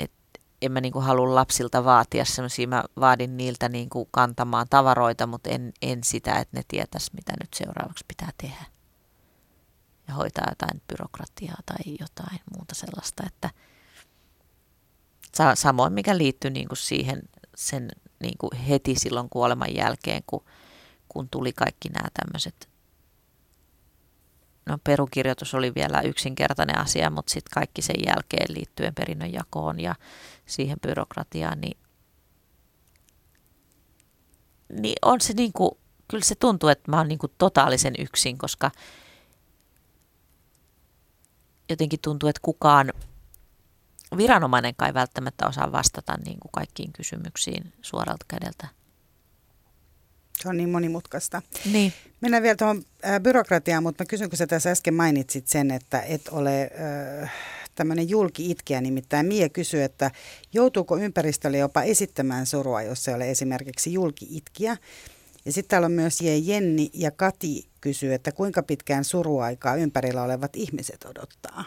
että en mä niin kuin halua lapsilta vaatia semmoisia, mä vaadin niiltä niin kuin kantamaan tavaroita, mutta en, en sitä, että ne tietäisi, mitä nyt seuraavaksi pitää tehdä. Ja hoitaa jotain byrokratiaa tai jotain muuta sellaista, että samoin mikä liittyy niin kuin siihen sen niin kuin heti silloin kuoleman jälkeen, kun, kun tuli kaikki nämä tämmöiset. No perukirjoitus oli vielä yksinkertainen asia, mutta sitten kaikki sen jälkeen liittyen perinnönjakoon ja siihen byrokratiaan, niin, niin on se niin kuin, kyllä se tuntuu, että mä oon niin kuin totaalisen yksin, koska jotenkin tuntuu, että kukaan viranomainen kai välttämättä osaa vastata niin kuin kaikkiin kysymyksiin suoralta kädeltä. Se on niin monimutkaista. Niin. Mennään vielä tuohon äh, byrokratiaan, mutta mä kysyn, kun sä tässä äsken mainitsit sen, että et ole äh, tämmöinen julki-itkeä, nimittäin Mia kysyy, että joutuuko ympäristölle jopa esittämään surua, jos se ole esimerkiksi julki-itkiä. Ja sitten täällä on myös. Jenni ja Kati kysyy, että kuinka pitkään suruaikaa ympärillä olevat ihmiset odottaa.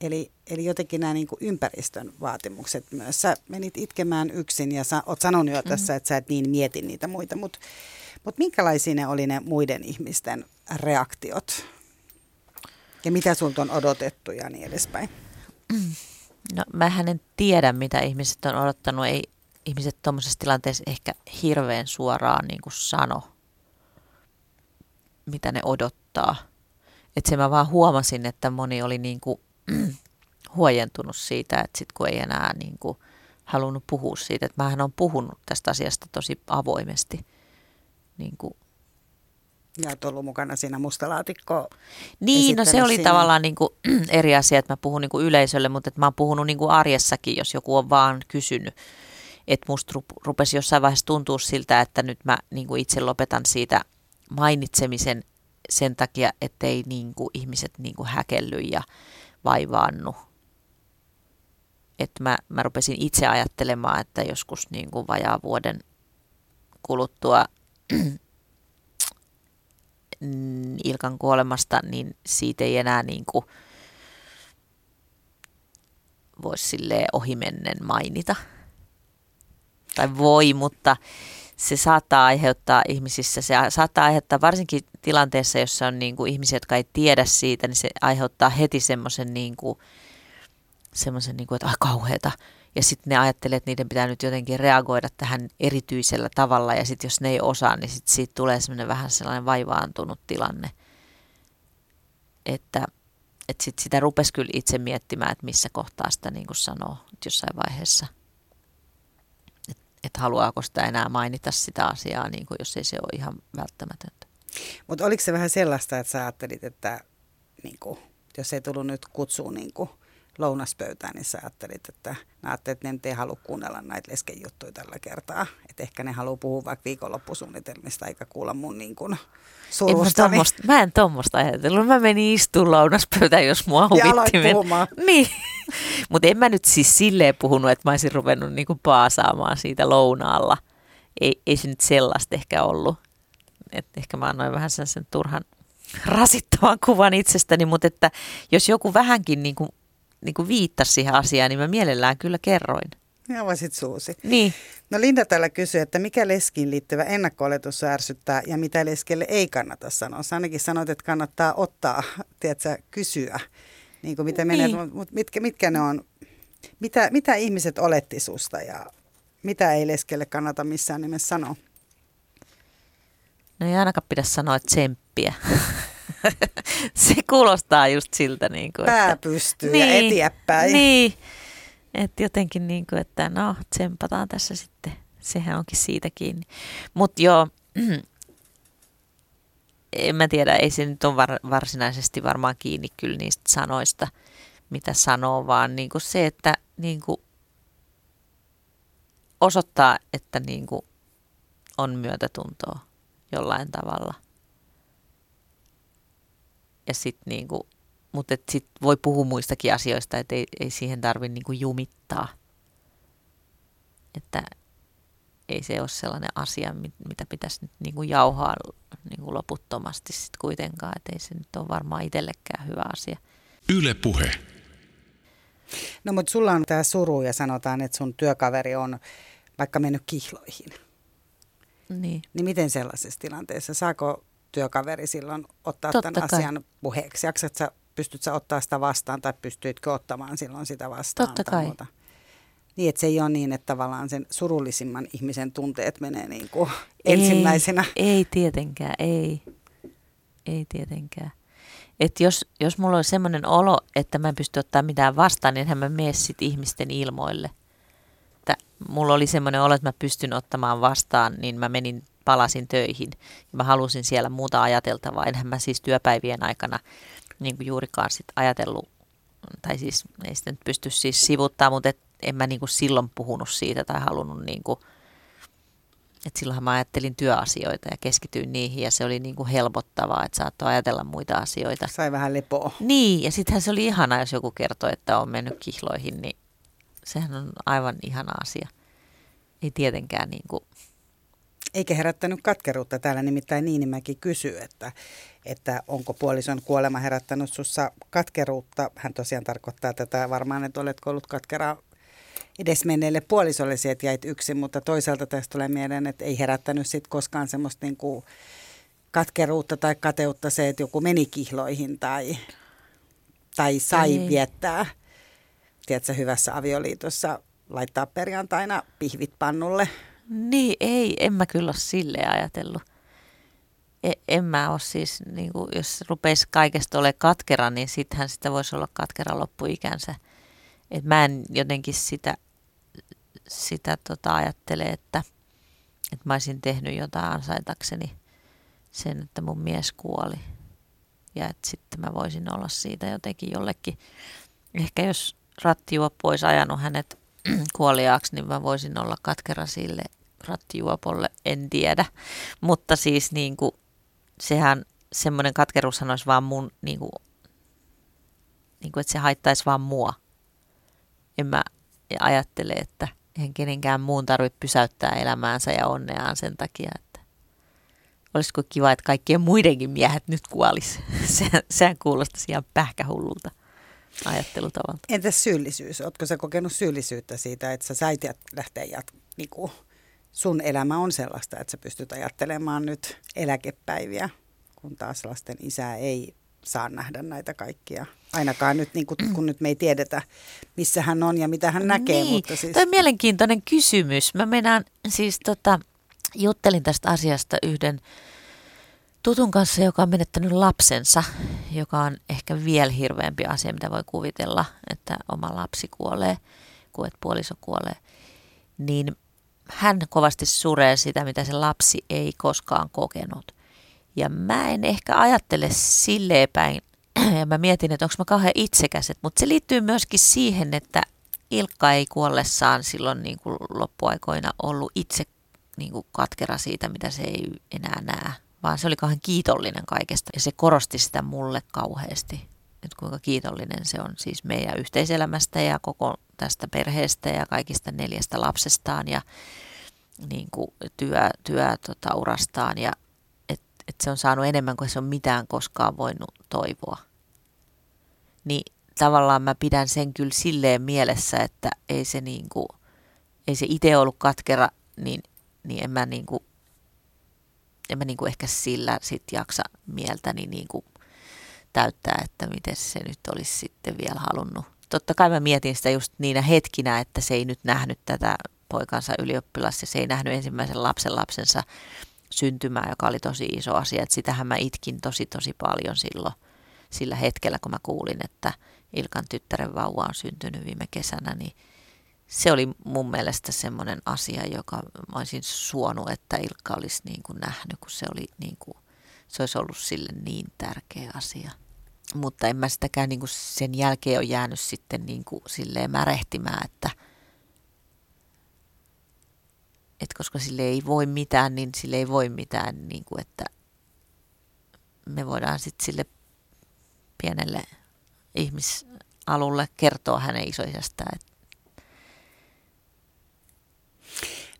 Eli, eli jotenkin nämä niin kuin ympäristön vaatimukset myös. Sä menit itkemään yksin ja sä oot sanonut jo tässä, mm. että sä et niin mieti niitä muita, mutta mut minkälaisia ne oli ne muiden ihmisten reaktiot? Ja mitä sulta on odotettu ja niin edespäin? No mä en tiedä, mitä ihmiset on odottanut. Ei ihmiset tuommoisessa tilanteessa ehkä hirveän suoraan niin kuin sano, mitä ne odottaa. Että se mä vaan huomasin, että moni oli niin kuin huojentunut siitä, että sit kun ei enää niin kuin halunnut puhua siitä, että mähän on puhunut tästä asiasta tosi avoimesti. Niin kuin. Ja olet ollut mukana siinä mustalaatikko. Niin, no se oli siinä. tavallaan niin kuin eri asia, että mä puhun niin kuin yleisölle, mutta että mä oon puhunut niin kuin arjessakin, jos joku on vaan kysynyt. Että musta rupesi jossain vaiheessa tuntua siltä, että nyt mä niin kuin itse lopetan siitä mainitsemisen sen takia, ettei niin kuin ihmiset niin kuin häkelly ja vaivaannu. Että mä, mä rupesin itse ajattelemaan, että joskus niin kuin vajaa vuoden kuluttua Ilkan kuolemasta, niin siitä ei enää niin kuin voisi sille ohimennen mainita. Tai voi, mutta se saattaa aiheuttaa ihmisissä, se saattaa aiheuttaa varsinkin tilanteessa, jossa on niin kuin ihmisiä, jotka ei tiedä siitä, niin se aiheuttaa heti semmoisen, niin semmoisen niin kuin, että ai kauheeta. Ja sitten ne ajattelee, että niiden pitää nyt jotenkin reagoida tähän erityisellä tavalla, ja sitten jos ne ei osaa, niin sit siitä tulee semmoinen vähän sellainen vaivaantunut tilanne. Että, että sit sitä rupesi kyllä itse miettimään, että missä kohtaa sitä niin kuin sanoo jossain vaiheessa – että haluaako sitä enää mainita sitä asiaa, niin kuin jos ei se ole ihan välttämätöntä. Mutta oliko se vähän sellaista, että sä ajattelit, että niin kuin, jos ei tullut nyt kutsua niin kuin, lounaspöytään, niin sä ajattelit, että mä ajattelin, että ne ei halua kuunnella näitä lesken juttuja tällä kertaa. Että ehkä ne haluaa puhua vaikka viikonloppusuunnitelmista eikä kuulla mun niin kuin surustani. Mä, mä en tuommoista ajatellut. Mä menin istuun lounaspöytään, jos mua huvitti. Ja Niin. Mutta en mä nyt siis silleen puhunut, että mä olisin ruvennut niin kuin paasaamaan siitä lounaalla. Ei, ei se nyt sellaista ehkä ollut. Et ehkä mä annoin vähän sen, sen turhan rasittavan kuvan itsestäni, mutta että jos joku vähänkin niin kuin niin kuin viittasi siihen asiaan, niin mä mielellään kyllä kerroin. Ja avasit suusi. Niin. No Linda täällä kysyy, että mikä leskiin liittyvä ennakko-oletus ärsyttää ja mitä leskelle ei kannata sanoa. Sä ainakin sanoit, että kannattaa ottaa, tiedätkö, kysyä, niin kuin mitä niin. menee, mutta mitkä, mitkä ne on, mitä, mitä ihmiset oletti susta ja mitä ei leskelle kannata missään nimessä sanoa? No ei ainakaan pidä sanoa tsemppiä. se kuulostaa just siltä. Niin kuin, Pää että, pystyy niin, ja eteenpäin. Niin, että jotenkin niin kuin, että no tsempataan tässä sitten. Sehän onkin siitä kiinni. Mutta joo, en mä tiedä, ei se nyt ole var, varsinaisesti varmaan kiinni kyllä niistä sanoista, mitä sanoo, vaan niin kuin se, että niin kuin osoittaa, että niin kuin on myötätuntoa jollain tavalla – ja sit niinku, mutta et sit voi puhua muistakin asioista, että ei, ei siihen tarvitse niinku jumittaa. Että ei se ole sellainen asia, mitä pitäisi nyt niinku jauhaa niinku loputtomasti sit kuitenkaan, että ei se nyt ole varmaan itsellekään hyvä asia. Yle puhe. No mutta sulla on tämä suru ja sanotaan, että sun työkaveri on vaikka mennyt kihloihin. Niin. Niin miten sellaisessa tilanteessa? Saako työkaveri silloin ottaa Totta tämän kai. asian puheeksi? Jaksat sä, pystyt sä ottaa sitä vastaan tai pystyitkö ottamaan silloin sitä vastaan? Totta kai. Muuta? Niin, että se ei ole niin, että tavallaan sen surullisimman ihmisen tunteet menee niin kuin ei, ensimmäisenä. Ei tietenkään, ei. Ei tietenkään. Et jos, jos mulla olisi semmoinen olo, että mä en pysty ottaa mitään vastaan, niin enhän mä mene sit ihmisten ilmoille. Että mulla oli semmoinen olo, että mä pystyn ottamaan vastaan, niin mä menin palasin töihin. Ja mä halusin siellä muuta ajateltavaa. Enhän mä siis työpäivien aikana niin kuin juurikaan sit ajatellut, tai siis ei sitä nyt pysty siis sivuttaa, mutta et en mä niin kuin silloin puhunut siitä tai halunnut niin kuin, että silloinhan mä ajattelin työasioita ja keskityin niihin ja se oli niin kuin helpottavaa, että saattoi ajatella muita asioita. Sai vähän lepoa. Niin, ja sittenhän se oli ihana, jos joku kertoi, että on mennyt kihloihin, niin sehän on aivan ihana asia. Ei tietenkään niin kuin Eikä herättänyt katkeruutta. Täällä nimittäin Niinimäki kysyy, että, että onko puolison kuolema herättänyt sussa katkeruutta. Hän tosiaan tarkoittaa tätä varmaan, että oletko ollut katkeraa edesmenneelle puolisolle, että jäit yksin, mutta toisaalta tästä tulee mieleen, että ei herättänyt sit koskaan semmoista niin kuin katkeruutta tai kateutta se, että joku meni kihloihin tai, tai sai ei. viettää, tiedätkö, hyvässä avioliitossa laittaa perjantaina pihvit pannulle. Niin, ei, en mä kyllä ole silleen ajatellut. E, en mä ole siis, niin kuin, jos rupeisi kaikesta ole katkera, niin sittenhän sitä voisi olla katkera loppuikänsä. Et mä en jotenkin sitä, sitä tota ajattele, että, että mä olisin tehnyt jotain ansaitakseni sen, että mun mies kuoli. Ja että sitten mä voisin olla siitä jotenkin jollekin. Ehkä jos rattijuoppo olisi ajanut hänet kuoliaaksi, niin mä voisin olla katkera sille rattijuopolle, en tiedä. Mutta siis niin kuin, sehän semmoinen katkeruushan olisi vaan mun, niin kuin, niin kuin, että se haittaisi vaan mua. En mä ajattele, että eihän kenenkään muun tarvitse pysäyttää elämäänsä ja onneaan sen takia, että olisiko kiva, että kaikkien muidenkin miehet nyt kuolis. Se, sehän kuulostaisi ihan pähkähullulta ajattelutavalta. Entäs syyllisyys? Oletko sä kokenut syyllisyyttä siitä, että sä sait lähteä jat, niin kuin sun elämä on sellaista, että sä pystyt ajattelemaan nyt eläkepäiviä, kun taas lasten isää ei saa nähdä näitä kaikkia. Ainakaan nyt, niin kun, kun nyt me ei tiedetä, missä hän on ja mitä hän näkee. Niin, mutta siis... toi on mielenkiintoinen kysymys. Mä mennään, siis tota, juttelin tästä asiasta yhden tutun kanssa, joka on menettänyt lapsensa, joka on ehkä vielä hirveämpi asia, mitä voi kuvitella, että oma lapsi kuolee, kuin että puoliso kuolee. Niin hän kovasti suree sitä, mitä se lapsi ei koskaan kokenut. Ja mä en ehkä ajattele silleen päin, ja mä mietin, että onko mä kauhean itsekäset, mutta se liittyy myöskin siihen, että Ilkka ei kuollessaan silloin niin kuin loppuaikoina ollut itse niin kuin katkera siitä, mitä se ei enää näe, vaan se oli kauhean kiitollinen kaikesta ja se korosti sitä mulle kauheasti, että kuinka kiitollinen se on siis meidän yhteiselämästä ja koko tästä perheestä ja kaikista neljästä lapsestaan ja niin kuin työ, työ tota, urastaan ja että et se on saanut enemmän kuin se on mitään koskaan voinut toivoa. Niin tavallaan mä pidän sen kyllä silleen mielessä, että ei se, niin kuin, ei se itse ollut katkera, niin, niin en mä, niin kuin, en mä niin kuin ehkä sillä sit jaksa mieltäni niin kuin täyttää, että miten se nyt olisi sitten vielä halunnut. Totta kai mä mietin sitä just niinä hetkinä, että se ei nyt nähnyt tätä poikansa ylioppilas ja se ei nähnyt ensimmäisen lapsen lapsensa syntymää, joka oli tosi iso asia. Että sitähän mä itkin tosi tosi paljon silloin sillä hetkellä, kun mä kuulin, että Ilkan tyttären vauva on syntynyt viime kesänä, niin se oli mun mielestä semmoinen asia, joka mä olisin suonut, että Ilkka olisi niin kuin nähnyt, kun se, oli niin kuin, se olisi ollut sille niin tärkeä asia. Mutta en mä sitäkään niin kuin sen jälkeen ole jäänyt sitten niin kuin silleen märehtimään, että – että koska sille ei voi mitään, niin sille ei voi mitään, niin kuin että me voidaan sitten sille pienelle ihmisalulle kertoa hänen isoisestaan.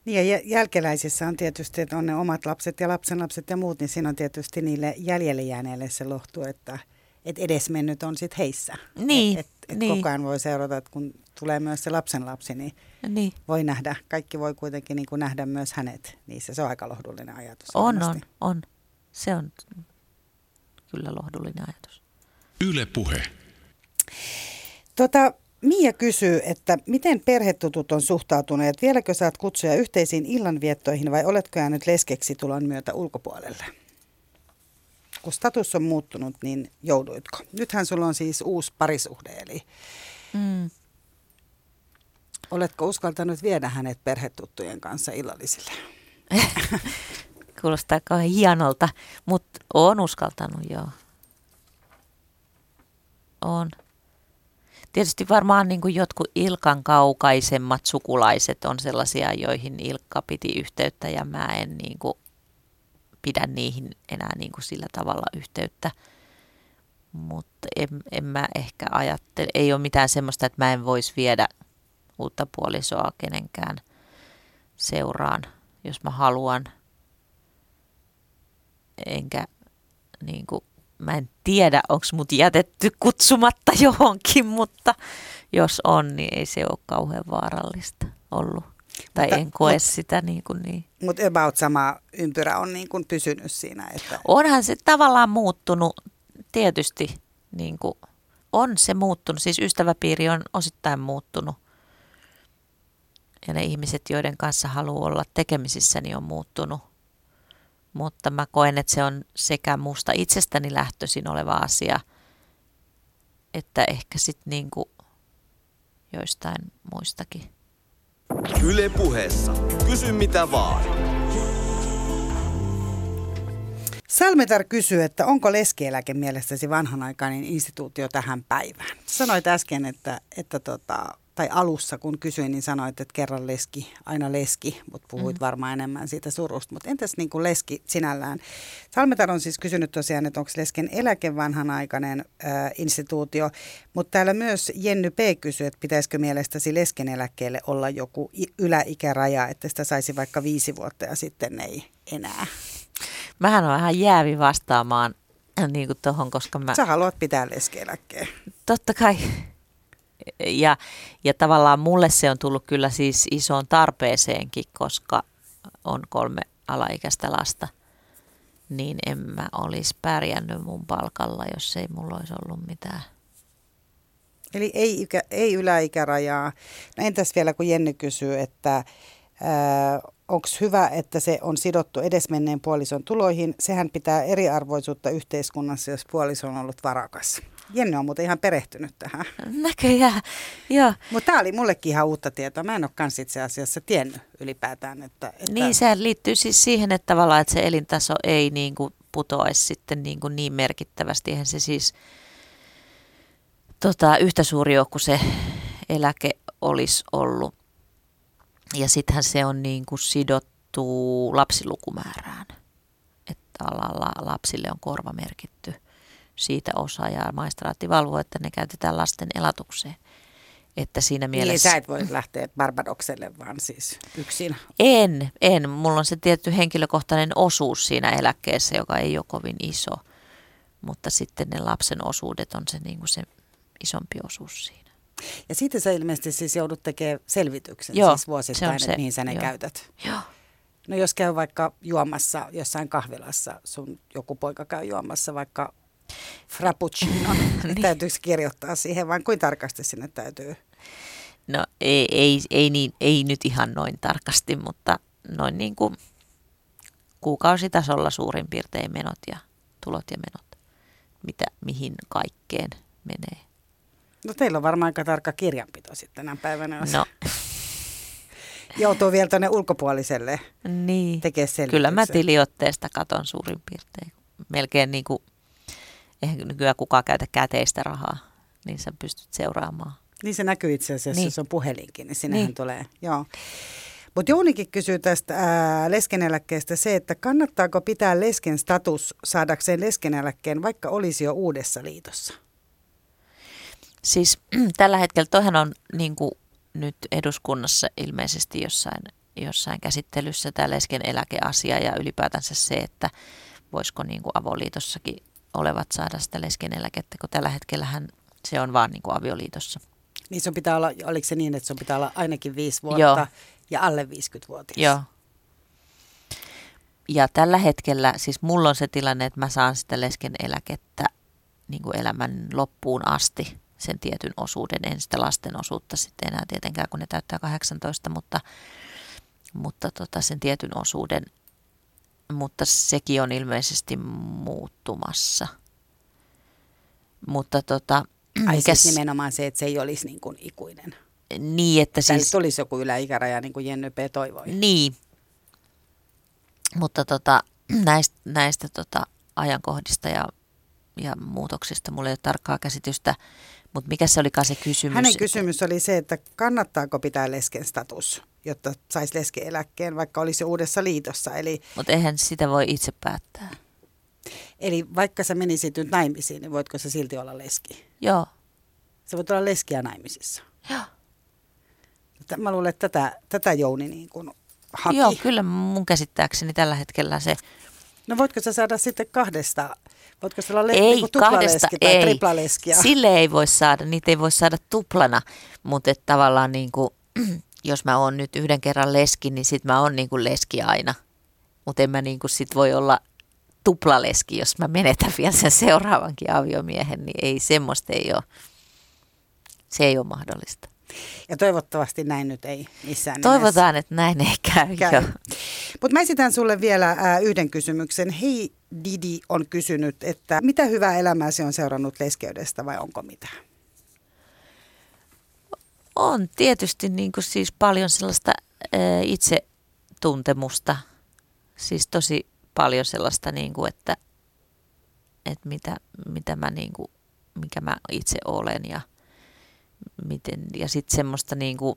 Niin ja jälkeläisissä on tietysti, että on ne omat lapset ja lapsenlapset ja muut, niin siinä on tietysti niille jäljelle jääneille se lohtu, että, että edesmennyt on sitten heissä. Niin, et, et, et niin. Koko ajan voi seurata, että kun tulee myös se lapsenlapsi, niin, niin. voi nähdä, kaikki voi kuitenkin niin kuin nähdä myös hänet niissä. Se on aika lohdullinen ajatus. On, varmasti. on, on. Se on kyllä lohdullinen ajatus. Yle puhe. Tota, Mia kysyy, että miten perhetutut on suhtautuneet? Vieläkö saat kutsuja yhteisiin illanviettoihin vai oletko jäänyt leskeksi tulon myötä ulkopuolelle? Kun status on muuttunut, niin jouduitko? Nythän sulla on siis uusi parisuhde, eli mm. oletko uskaltanut viedä hänet perhetuttujen kanssa illallisille? Kuulostaa kauhean hienolta, mutta on uskaltanut, joo. On. Tietysti varmaan niin kuin jotkut Ilkan kaukaisemmat sukulaiset on sellaisia, joihin Ilkka piti yhteyttä ja mä en niin kuin pidä niihin enää niin kuin sillä tavalla yhteyttä. Mutta en, en mä ehkä ajattele, ei ole mitään semmoista, että mä en voisi viedä uutta puolisoa kenenkään seuraan, jos mä haluan. enkä niin kuin, mä en tiedä, onko mut jätetty kutsumatta johonkin, mutta jos on, niin ei se ole kauhean vaarallista ollut. Tai mutta, en koe mut, sitä niin kuin niin. Mutta about sama ympyrä on niin kuin pysynyt siinä. Että... Onhan se tavallaan muuttunut tietysti, niin kuin, on se muuttunut. Siis ystäväpiiri on osittain muuttunut. Ja ne ihmiset, joiden kanssa haluaa olla tekemisissä, niin on muuttunut. Mutta mä koen, että se on sekä musta itsestäni lähtöisin oleva asia, että ehkä sitten niin kuin joistain muistakin. Yle puheessa. Kysy mitä vaan. Salmetar kysyy, että onko leskieläke mielestäsi vanhanaikainen instituutio tähän päivään? Sanoit äsken, että, että tota, tai alussa kun kysyin, niin sanoit, että kerran leski, aina leski, mutta puhuit mm. varmaan enemmän siitä surusta. Mutta entäs niin kuin leski sinällään? Salmetar on siis kysynyt tosiaan, että onko lesken eläke vanhanaikainen äh, instituutio, mutta täällä myös Jenny P. kysyy, että pitäisikö mielestäsi lesken eläkkeelle olla joku yläikäraja, että sitä saisi vaikka viisi vuotta ja sitten ei enää. Mähän on vähän jäävi vastaamaan niin kuin tohon, koska mä... Sä haluat pitää leskeeläkkeen. Totta kai ja, ja tavallaan mulle se on tullut kyllä siis isoon tarpeeseenkin, koska on kolme alaikäistä lasta, niin en mä olisi pärjännyt mun palkalla, jos ei mulla olisi ollut mitään. Eli ei, ikä, ei yläikärajaa. No entäs vielä, kun Jenny kysyy, että onko hyvä, että se on sidottu edesmenneen puolison tuloihin. Sehän pitää eriarvoisuutta yhteiskunnassa, jos puoliso on ollut varakas. Jenny on muuten ihan perehtynyt tähän. Näköjään, joo. Mutta tämä oli mullekin ihan uutta tietoa. Mä en ole kans itse asiassa tiennyt ylipäätään. Että, että... Niin, se liittyy siis siihen, että tavallaan että se elintaso ei niin kuin putoaisi sitten niin, kuin niin merkittävästi. Eihän se siis tota, yhtä suuri ole kuin se eläke olisi ollut. Ja sittenhän se on niin kuin sidottu lapsilukumäärään. Että alalla lapsille on korva merkitty siitä osa ja maistraatti valvoo, että ne käytetään lasten elatukseen. Että siinä niin, mielessä... Niin, sä et voi lähteä Barbadokselle vaan siis yksin. En, en. Mulla on se tietty henkilökohtainen osuus siinä eläkkeessä, joka ei ole kovin iso. Mutta sitten ne lapsen osuudet on se, niin kuin se isompi osuus siinä. Ja sitten sä ilmeisesti siis joudut tekemään selvityksen Joo, siis vuosittain, se että mihin sä ne Joo. käytät. Joo. No jos käy vaikka juomassa jossain kahvilassa, sun joku poika käy juomassa vaikka frappuccino, niin. täytyykö kirjoittaa siihen vai kuin tarkasti sinne täytyy? No ei, ei, ei, niin, ei nyt ihan noin tarkasti, mutta noin niin kuin kuukausitasolla suurin piirtein menot ja tulot ja menot, mitä, mihin kaikkeen menee. No teillä on varmaan aika tarkka kirjanpito sitten tänä päivänä. No. Joutuu vielä tuonne ulkopuoliselle niin. tekemään. Kyllä mä tiliotteesta katon suurin piirtein. Melkein niin kuin, eihän nykyään kukaan käytä käteistä rahaa, niin sä pystyt seuraamaan. Niin se näkyy itse asiassa, niin. jos on puhelinkin, niin sinnehän niin. tulee. Joo. Mutta Jounikin kysyy tästä ää, leskeneläkkeestä se, että kannattaako pitää lesken status saadakseen leskeneläkkeen, vaikka olisi jo uudessa liitossa? Siis tällä hetkellä toihan on niin kuin nyt eduskunnassa ilmeisesti jossain, jossain käsittelyssä tämä lesken eläkeasia ja ylipäätänsä se, että voisiko niin kuin avoliitossakin olevat saada sitä lesken eläkettä, kun tällä hetkellähän se on vaan niin kuin avioliitossa. Niin sun pitää olla, oliko se niin, että sun pitää olla ainakin viisi vuotta Joo. ja alle 50-vuotias? Joo. Ja tällä hetkellä, siis mulla on se tilanne, että mä saan sitä lesken eläkettä niin kuin elämän loppuun asti sen tietyn osuuden, en sitä lasten osuutta sitten enää tietenkään, kun ne täyttää 18, mutta, mutta tota sen tietyn osuuden, mutta sekin on ilmeisesti muuttumassa. Mutta tota, Ai mikäs, siis nimenomaan se, että se ei olisi niin kuin ikuinen. Niin, että Tänne siis... tulisi joku yläikäraja, niin kuin Jenny P. toivoi. Niin. Mutta tota, näistä, näistä tota, ajankohdista ja, ja muutoksista mulla ei ole tarkkaa käsitystä. Mutta mikä se olikaan se kysymys? Hänen kysymys oli se, että kannattaako pitää lesken status, jotta saisi leskeeläkkeen, vaikka olisi uudessa liitossa. Eli... Mutta eihän sitä voi itse päättää. Eli vaikka sä menisit nyt naimisiin, niin voitko sä silti olla leski? Joo. Sä voit olla leskiä naimisissa. Joo. Mä luulen, että tätä, tätä Jouni niin kuin haki. Joo, kyllä mun käsittääkseni tällä hetkellä se No voitko sä saada sitten kahdesta? Voitko se olla le- Ei, tuplaleski kahdesta tai ei. triplaleskia? Sille ei voi saada, niitä ei voi saada tuplana, mutta tavallaan niin kuin, jos mä oon nyt yhden kerran leski, niin sit mä oon niin kuin leski aina. Mutta en mä niin kuin sit voi olla tuplaleski, jos mä menetän vielä sen seuraavankin aviomiehen, niin ei semmoista ei ole. Se ei ole mahdollista. Ja toivottavasti näin nyt ei missään nimessä. Toivotaan, että näin ei käy. käy. Joo. Mutta mä esitän sulle vielä ää, yhden kysymyksen. Hei Didi on kysynyt, että mitä hyvää elämääsi on seurannut leskeydestä vai onko mitään? On tietysti niin kuin siis paljon sellaista ää, itsetuntemusta, siis tosi paljon sellaista, niin kuin, että, että mitä, mitä mä, niin kuin, mikä mä itse olen ja, miten, ja sitten semmoista, niin kuin,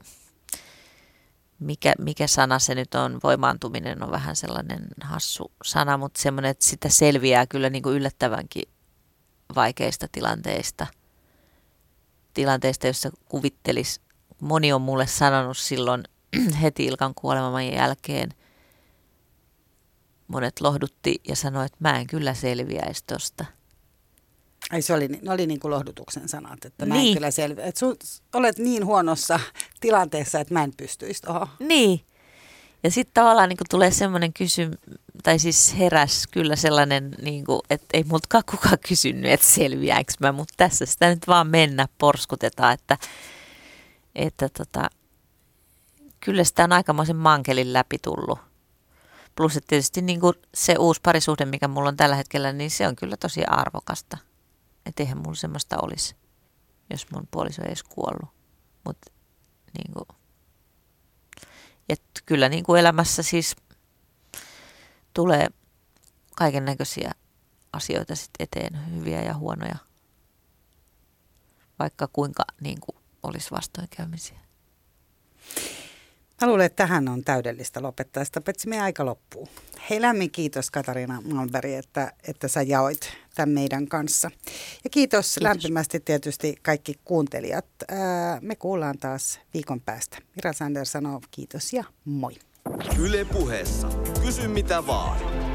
mikä, mikä sana se nyt on, voimaantuminen on vähän sellainen hassu sana, mutta semmoinen, että sitä selviää kyllä niin kuin yllättävänkin vaikeista tilanteista, tilanteista, joissa kuvittelis, moni on mulle sanonut silloin heti Ilkan kuoleman jälkeen, monet lohdutti ja sanoi, että mä en kyllä selviäisi tosta. Ai se oli, ne oli niin kuin lohdutuksen sanat, että mä en Niin. kyllä selviä. Että sun, olet niin huonossa tilanteessa, että mä en pystyisi tuohon. Niin. Ja sitten tavallaan niin tulee semmoinen kysy, tai siis heräs kyllä sellainen, niin kuin, että ei multakaan kukaan kysynyt, että selviääkö mä, mutta tässä sitä nyt vaan mennä, porskutetaan, että, että tota, kyllä sitä on aikamoisen mankelin läpi tullut. Plus, että tietysti niin kuin se uusi parisuhde, mikä mulla on tällä hetkellä, niin se on kyllä tosi arvokasta. Että eihän mulla semmoista olisi, jos mun puoliso ei edes kuollut. Mutta niin kuin, et kyllä niin kuin elämässä siis tulee kaiken näköisiä asioita sit eteen, hyviä ja huonoja, vaikka kuinka niin kuin olisi vastoinkäymisiä. Mä luulen, että tähän on täydellistä lopettaa. Sitä meidän aika loppuu. Hei lämmin kiitos Katariina Malmberg, että, että sä jaoit tämän meidän kanssa. Ja kiitos, kiitos. lämpimästi tietysti kaikki kuuntelijat. Me kuullaan taas viikon päästä. Mira Sander sanoo kiitos ja moi. Yle puheessa. Kysy mitä vaan.